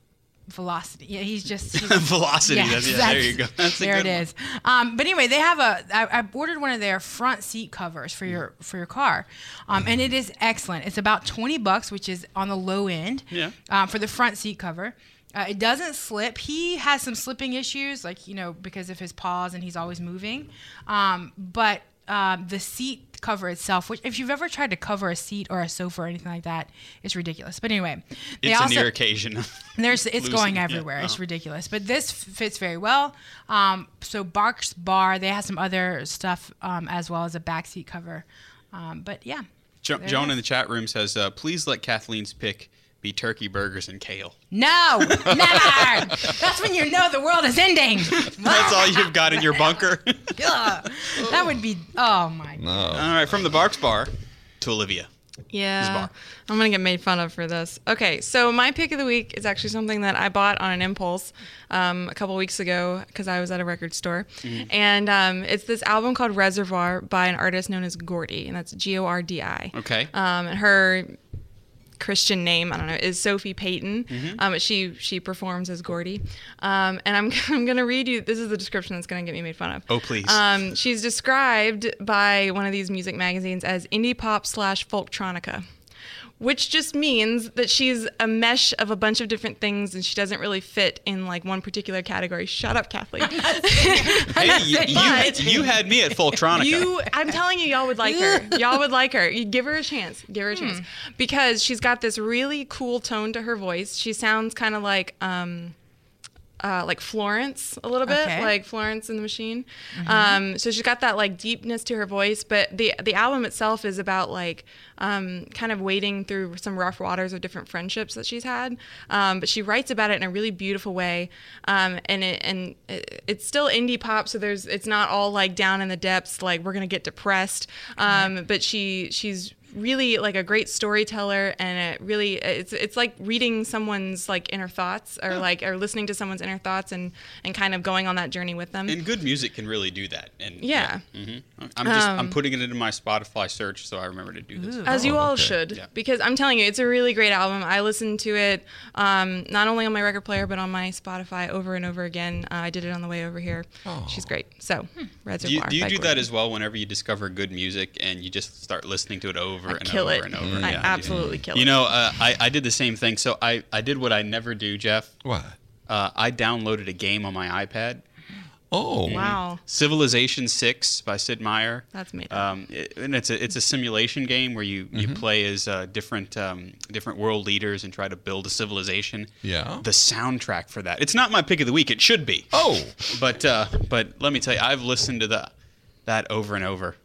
[SPEAKER 2] velocity. Yeah, he's just he's,
[SPEAKER 1] Velocity.
[SPEAKER 2] Yes,
[SPEAKER 1] that's, yeah, there you go. That's
[SPEAKER 2] there it
[SPEAKER 1] good one.
[SPEAKER 2] is. Um, but anyway, they have a. I, I ordered one of their front seat covers for your for your car, um, and it is excellent. It's about twenty bucks, which is on the low end.
[SPEAKER 1] Yeah.
[SPEAKER 2] Um, for the front seat cover. Uh, it doesn't slip. He has some slipping issues, like you know, because of his paws and he's always moving. Um, but um, the seat cover itself, which if you've ever tried to cover a seat or a sofa or anything like that, it's ridiculous. But anyway, they
[SPEAKER 1] It's a
[SPEAKER 2] also-
[SPEAKER 1] near occasion.
[SPEAKER 2] there's it's
[SPEAKER 1] losing,
[SPEAKER 2] going
[SPEAKER 1] yeah.
[SPEAKER 2] everywhere. It's
[SPEAKER 1] Uh-huh.
[SPEAKER 2] ridiculous. But this fits very well. Um, so Barks Bar, they have some other stuff um, as well as a back seat cover. Um, but yeah.
[SPEAKER 1] Jo- Joan in the chat room says, uh, "Please let Kathleen's pick be turkey burgers and kale."
[SPEAKER 2] No, never. That's when you know the world is ending.
[SPEAKER 1] That's all you've got in your bunker.
[SPEAKER 2] Ugh. that would be. Oh my.
[SPEAKER 4] No.
[SPEAKER 1] all right, from the Barks Bar to Olivia.
[SPEAKER 3] Yeah.
[SPEAKER 1] bar.
[SPEAKER 3] I'm going to get made fun of for this. Okay, so my pick of the week is actually something that I bought on an impulse um, a couple weeks ago because I was at a record store. And um, it's this album called Reservoir by an artist known as Gordi, and that's G O R D I.
[SPEAKER 1] Okay.
[SPEAKER 3] Um, and her Christian name, I don't know, is Sophie Payten.
[SPEAKER 1] Mm-hmm.
[SPEAKER 3] Um, she she performs as Gordi. Um, and I'm, I'm going to read you, this is the description that's going to get me made fun of.
[SPEAKER 1] Oh, please.
[SPEAKER 3] Um, she's described by one of these music magazines as indie pop slash folktronica, which just means that she's a mesh of a bunch of different things and she doesn't really fit in like one particular category. Shut up, Kathleen.
[SPEAKER 1] Hey, you, you,
[SPEAKER 3] But-
[SPEAKER 1] you had me at Folktronica.
[SPEAKER 3] You, I'm telling you, y'all would like her. Y'all would like her. You give her a chance. Give her a chance because she's got this really cool tone to her voice. She sounds kind of like. Um, uh, like Florence a little bit,
[SPEAKER 2] Okay.
[SPEAKER 3] like Florence and the Machine. Um, so she's got that like deepness to her voice, but the the album itself is about like um, kind of wading through some rough waters of different friendships that she's had. Um, but she writes about it in a really beautiful way, um, and it and it, it's still indie pop, so there's it's not all like down in the depths, like we're gonna get depressed. Um, but she she's really like a great storyteller, and it really it's it's like reading someone's like inner thoughts, or like or listening to someone's inner thoughts, and and kind of going on that journey with them.
[SPEAKER 1] And good music can really do that. And
[SPEAKER 3] Yeah.
[SPEAKER 1] hmm I'm just I'm
[SPEAKER 3] Um,
[SPEAKER 1] putting it into my Spotify search so I remember to do this.
[SPEAKER 3] As you all
[SPEAKER 4] okay.
[SPEAKER 3] should,
[SPEAKER 1] Yeah.
[SPEAKER 3] because I'm telling you, it's a really great album. I listened to it um, not only on my record player but on my Spotify over and over again. Uh, I did it on the way over here. Oh. She's great. So, Reservoir.
[SPEAKER 1] Do you, do, you do that as well whenever you discover good music and you just start listening to it over
[SPEAKER 3] I
[SPEAKER 1] and
[SPEAKER 3] kill
[SPEAKER 1] over
[SPEAKER 3] it.
[SPEAKER 1] and over?
[SPEAKER 3] I
[SPEAKER 1] Yeah.
[SPEAKER 3] absolutely kill
[SPEAKER 1] You
[SPEAKER 3] it.
[SPEAKER 1] You know, uh, I, I did the same thing. So I, I did what I never do, Jeff.
[SPEAKER 4] What?
[SPEAKER 1] Uh, I downloaded a game on my iPad,
[SPEAKER 4] Oh,
[SPEAKER 3] wow,
[SPEAKER 1] Civilization Six by Sid Meier.
[SPEAKER 3] that's me.
[SPEAKER 1] Um, it, and it's a it's a simulation game where you, you play as uh, different um, different world leaders and try to build a civilization.
[SPEAKER 4] Yeah.
[SPEAKER 1] The soundtrack for that. It's not my pick of the week. It should be.
[SPEAKER 4] Oh,
[SPEAKER 1] But uh, but let me tell you, I've listened to the that over and over.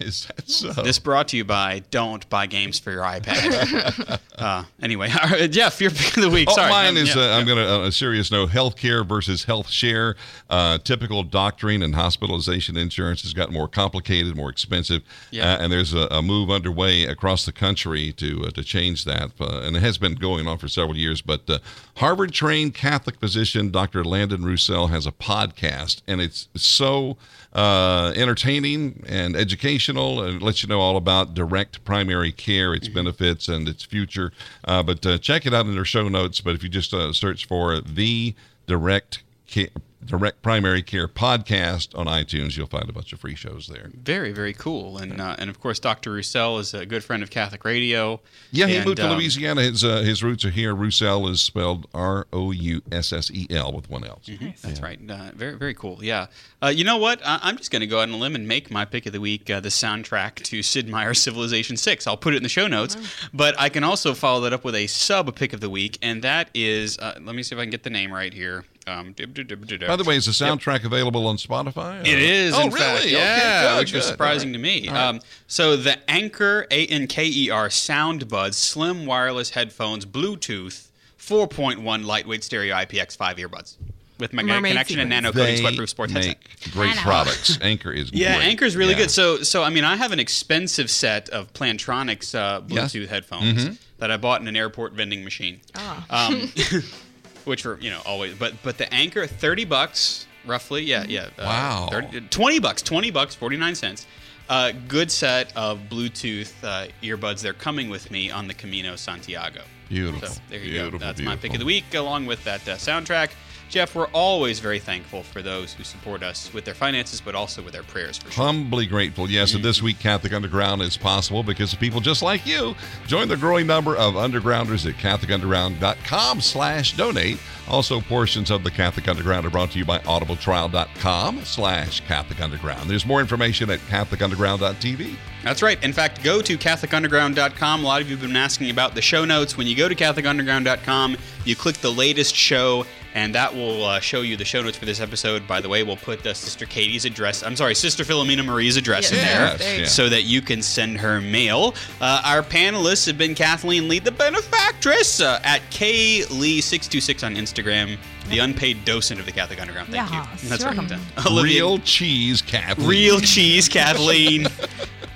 [SPEAKER 4] is that so?
[SPEAKER 1] This brought to you by Don't Buy Games for Your iPad. uh, anyway, all right, Jeff, your pick of the week.
[SPEAKER 4] Oh,
[SPEAKER 1] Sorry,
[SPEAKER 4] mine is.
[SPEAKER 1] yeah,
[SPEAKER 4] uh, I'm going to on a serious note. Healthcare versus health share. Uh, typical doctoring and hospitalization insurance has gotten more complicated, more expensive,
[SPEAKER 1] Yeah.
[SPEAKER 4] uh, and there's a, a move underway across the country to uh, to change that, uh, and it has been going on for several years. But uh, Harvard-trained Catholic physician Dr. Landon Roussel has a podcast, and it's so uh, entertaining and educational, and lets you know all about direct primary care, its benefits, and its future. Uh, but uh, check it out in their show notes. But if you just uh, search for the direct care, direct primary care podcast on iTunes, you'll find a bunch of free shows there.
[SPEAKER 1] Very, very cool. And uh, and of course, Dr. Roussel is a good friend of Catholic Radio.
[SPEAKER 4] Yeah, he
[SPEAKER 1] And,
[SPEAKER 4] moved to
[SPEAKER 1] um,
[SPEAKER 4] Louisiana. His uh, his roots are here. Roussel is spelled R O U S S E L with one L.
[SPEAKER 1] That's right. Uh, very, very cool. Yeah. Uh, you know what? I- I'm just going to go out on a limb and make my pick of the week uh, the soundtrack to Sid Meier's Civilization 6. I'll put it in the show notes. But I can also follow that up with a sub pick of the week, and that is, uh, let me see if I can get the name right here. Um,
[SPEAKER 4] By the way, is the soundtrack available on Spotify?
[SPEAKER 1] It is,
[SPEAKER 4] Oh,
[SPEAKER 1] in
[SPEAKER 4] really?
[SPEAKER 1] fact.
[SPEAKER 4] Okay,
[SPEAKER 1] Yeah,
[SPEAKER 4] good,
[SPEAKER 1] which was
[SPEAKER 4] good.
[SPEAKER 1] surprising to me. Um, so the Anker A N K E R SoundBuds Slim Wireless Headphones Bluetooth 4.1 lightweight stereo IPX5 earbuds with magnetic
[SPEAKER 3] Mermaid
[SPEAKER 1] connection and nano coating sweatproof sports headset.
[SPEAKER 4] great products. Anker is
[SPEAKER 1] Yeah,
[SPEAKER 4] great.
[SPEAKER 1] Anker's really
[SPEAKER 4] Yeah.
[SPEAKER 1] good. So, so I mean, I have an expensive set of Plantronics uh,
[SPEAKER 4] Yes.
[SPEAKER 1] Bluetooth headphones
[SPEAKER 4] Mm-hmm.
[SPEAKER 1] that I bought in an airport vending machine.
[SPEAKER 3] Ah.
[SPEAKER 1] Um, which were you know always, but but the Anker thirty bucks roughly. Yeah, yeah. uh,
[SPEAKER 4] Wow.
[SPEAKER 1] 30 Twenty bucks. Twenty bucks. Forty nine cents. Uh, good set of Bluetooth uh, earbuds. They're coming with me on the Camino Santiago.
[SPEAKER 4] Beautiful.
[SPEAKER 1] So there you
[SPEAKER 4] Beautiful,
[SPEAKER 1] go. That's my pick of the week, along with that uh, soundtrack. Jeff, we're always very thankful for those who support us with their finances, but also with their prayers for sure.
[SPEAKER 4] Humbly grateful. Yes, and this mm. week Catholic Underground is possible because of people just like you. Join the growing number of undergrounders at catholicunderground.com slash donate. Also, portions of the Catholic Underground are brought to you by audibletrial.com slash Catholic Underground. There's more information at catholicunderground.tv.
[SPEAKER 1] That's right. In fact, go to CatholicUnderground.com. A lot of you have been asking about the show notes. When you go to CatholicUnderground.com, you click the latest show, and that will uh, show you the show notes for this episode. By the way, we'll put uh, Sister Katie's address, I'm sorry, Sister Philomena Marie's address in
[SPEAKER 3] Yes,
[SPEAKER 1] there
[SPEAKER 3] there you
[SPEAKER 1] so that you can send her mail. Uh, our panelists have been Kathleen Lee, the benefactress, uh, at KLee626 on Instagram, the unpaid docent of the Catholic Underground. Thank
[SPEAKER 2] Yes,
[SPEAKER 1] you. That's
[SPEAKER 2] you're
[SPEAKER 1] right.
[SPEAKER 2] welcome.
[SPEAKER 1] Olivia-
[SPEAKER 4] Real cheese, Kathleen.
[SPEAKER 1] Real cheese, Kathleen.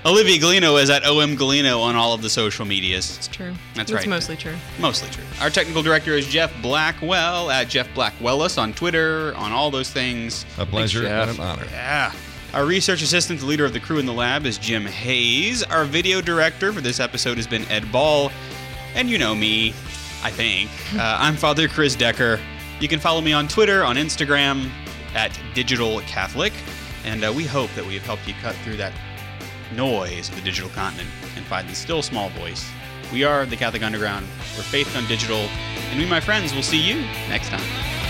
[SPEAKER 1] Olivia Galino is at OM Galino on all of the social medias.
[SPEAKER 3] It's true.
[SPEAKER 1] That's
[SPEAKER 3] It's
[SPEAKER 1] right.
[SPEAKER 3] mostly true.
[SPEAKER 1] Mostly true. Our technical director is Jeff Blackwell at Jeff Blackwellis on Twitter, on all those things.
[SPEAKER 4] A pleasure
[SPEAKER 1] Thanks,
[SPEAKER 4] and
[SPEAKER 1] Jeff.
[SPEAKER 4] an honor.
[SPEAKER 1] Yeah. Our research assistant, the leader of the crew in the lab, is Jim Hayes. Our video director for this episode has been Ed Ball. And you know me, I think. Uh, I'm Father Chris Decker. You can follow me on Twitter, on Instagram, at Digital Catholic. And uh, we hope that we have helped you cut through that noise of the digital continent and find the still small voice. We are the Catholic Underground. We're faith on digital. And we, my friends, will see you next time.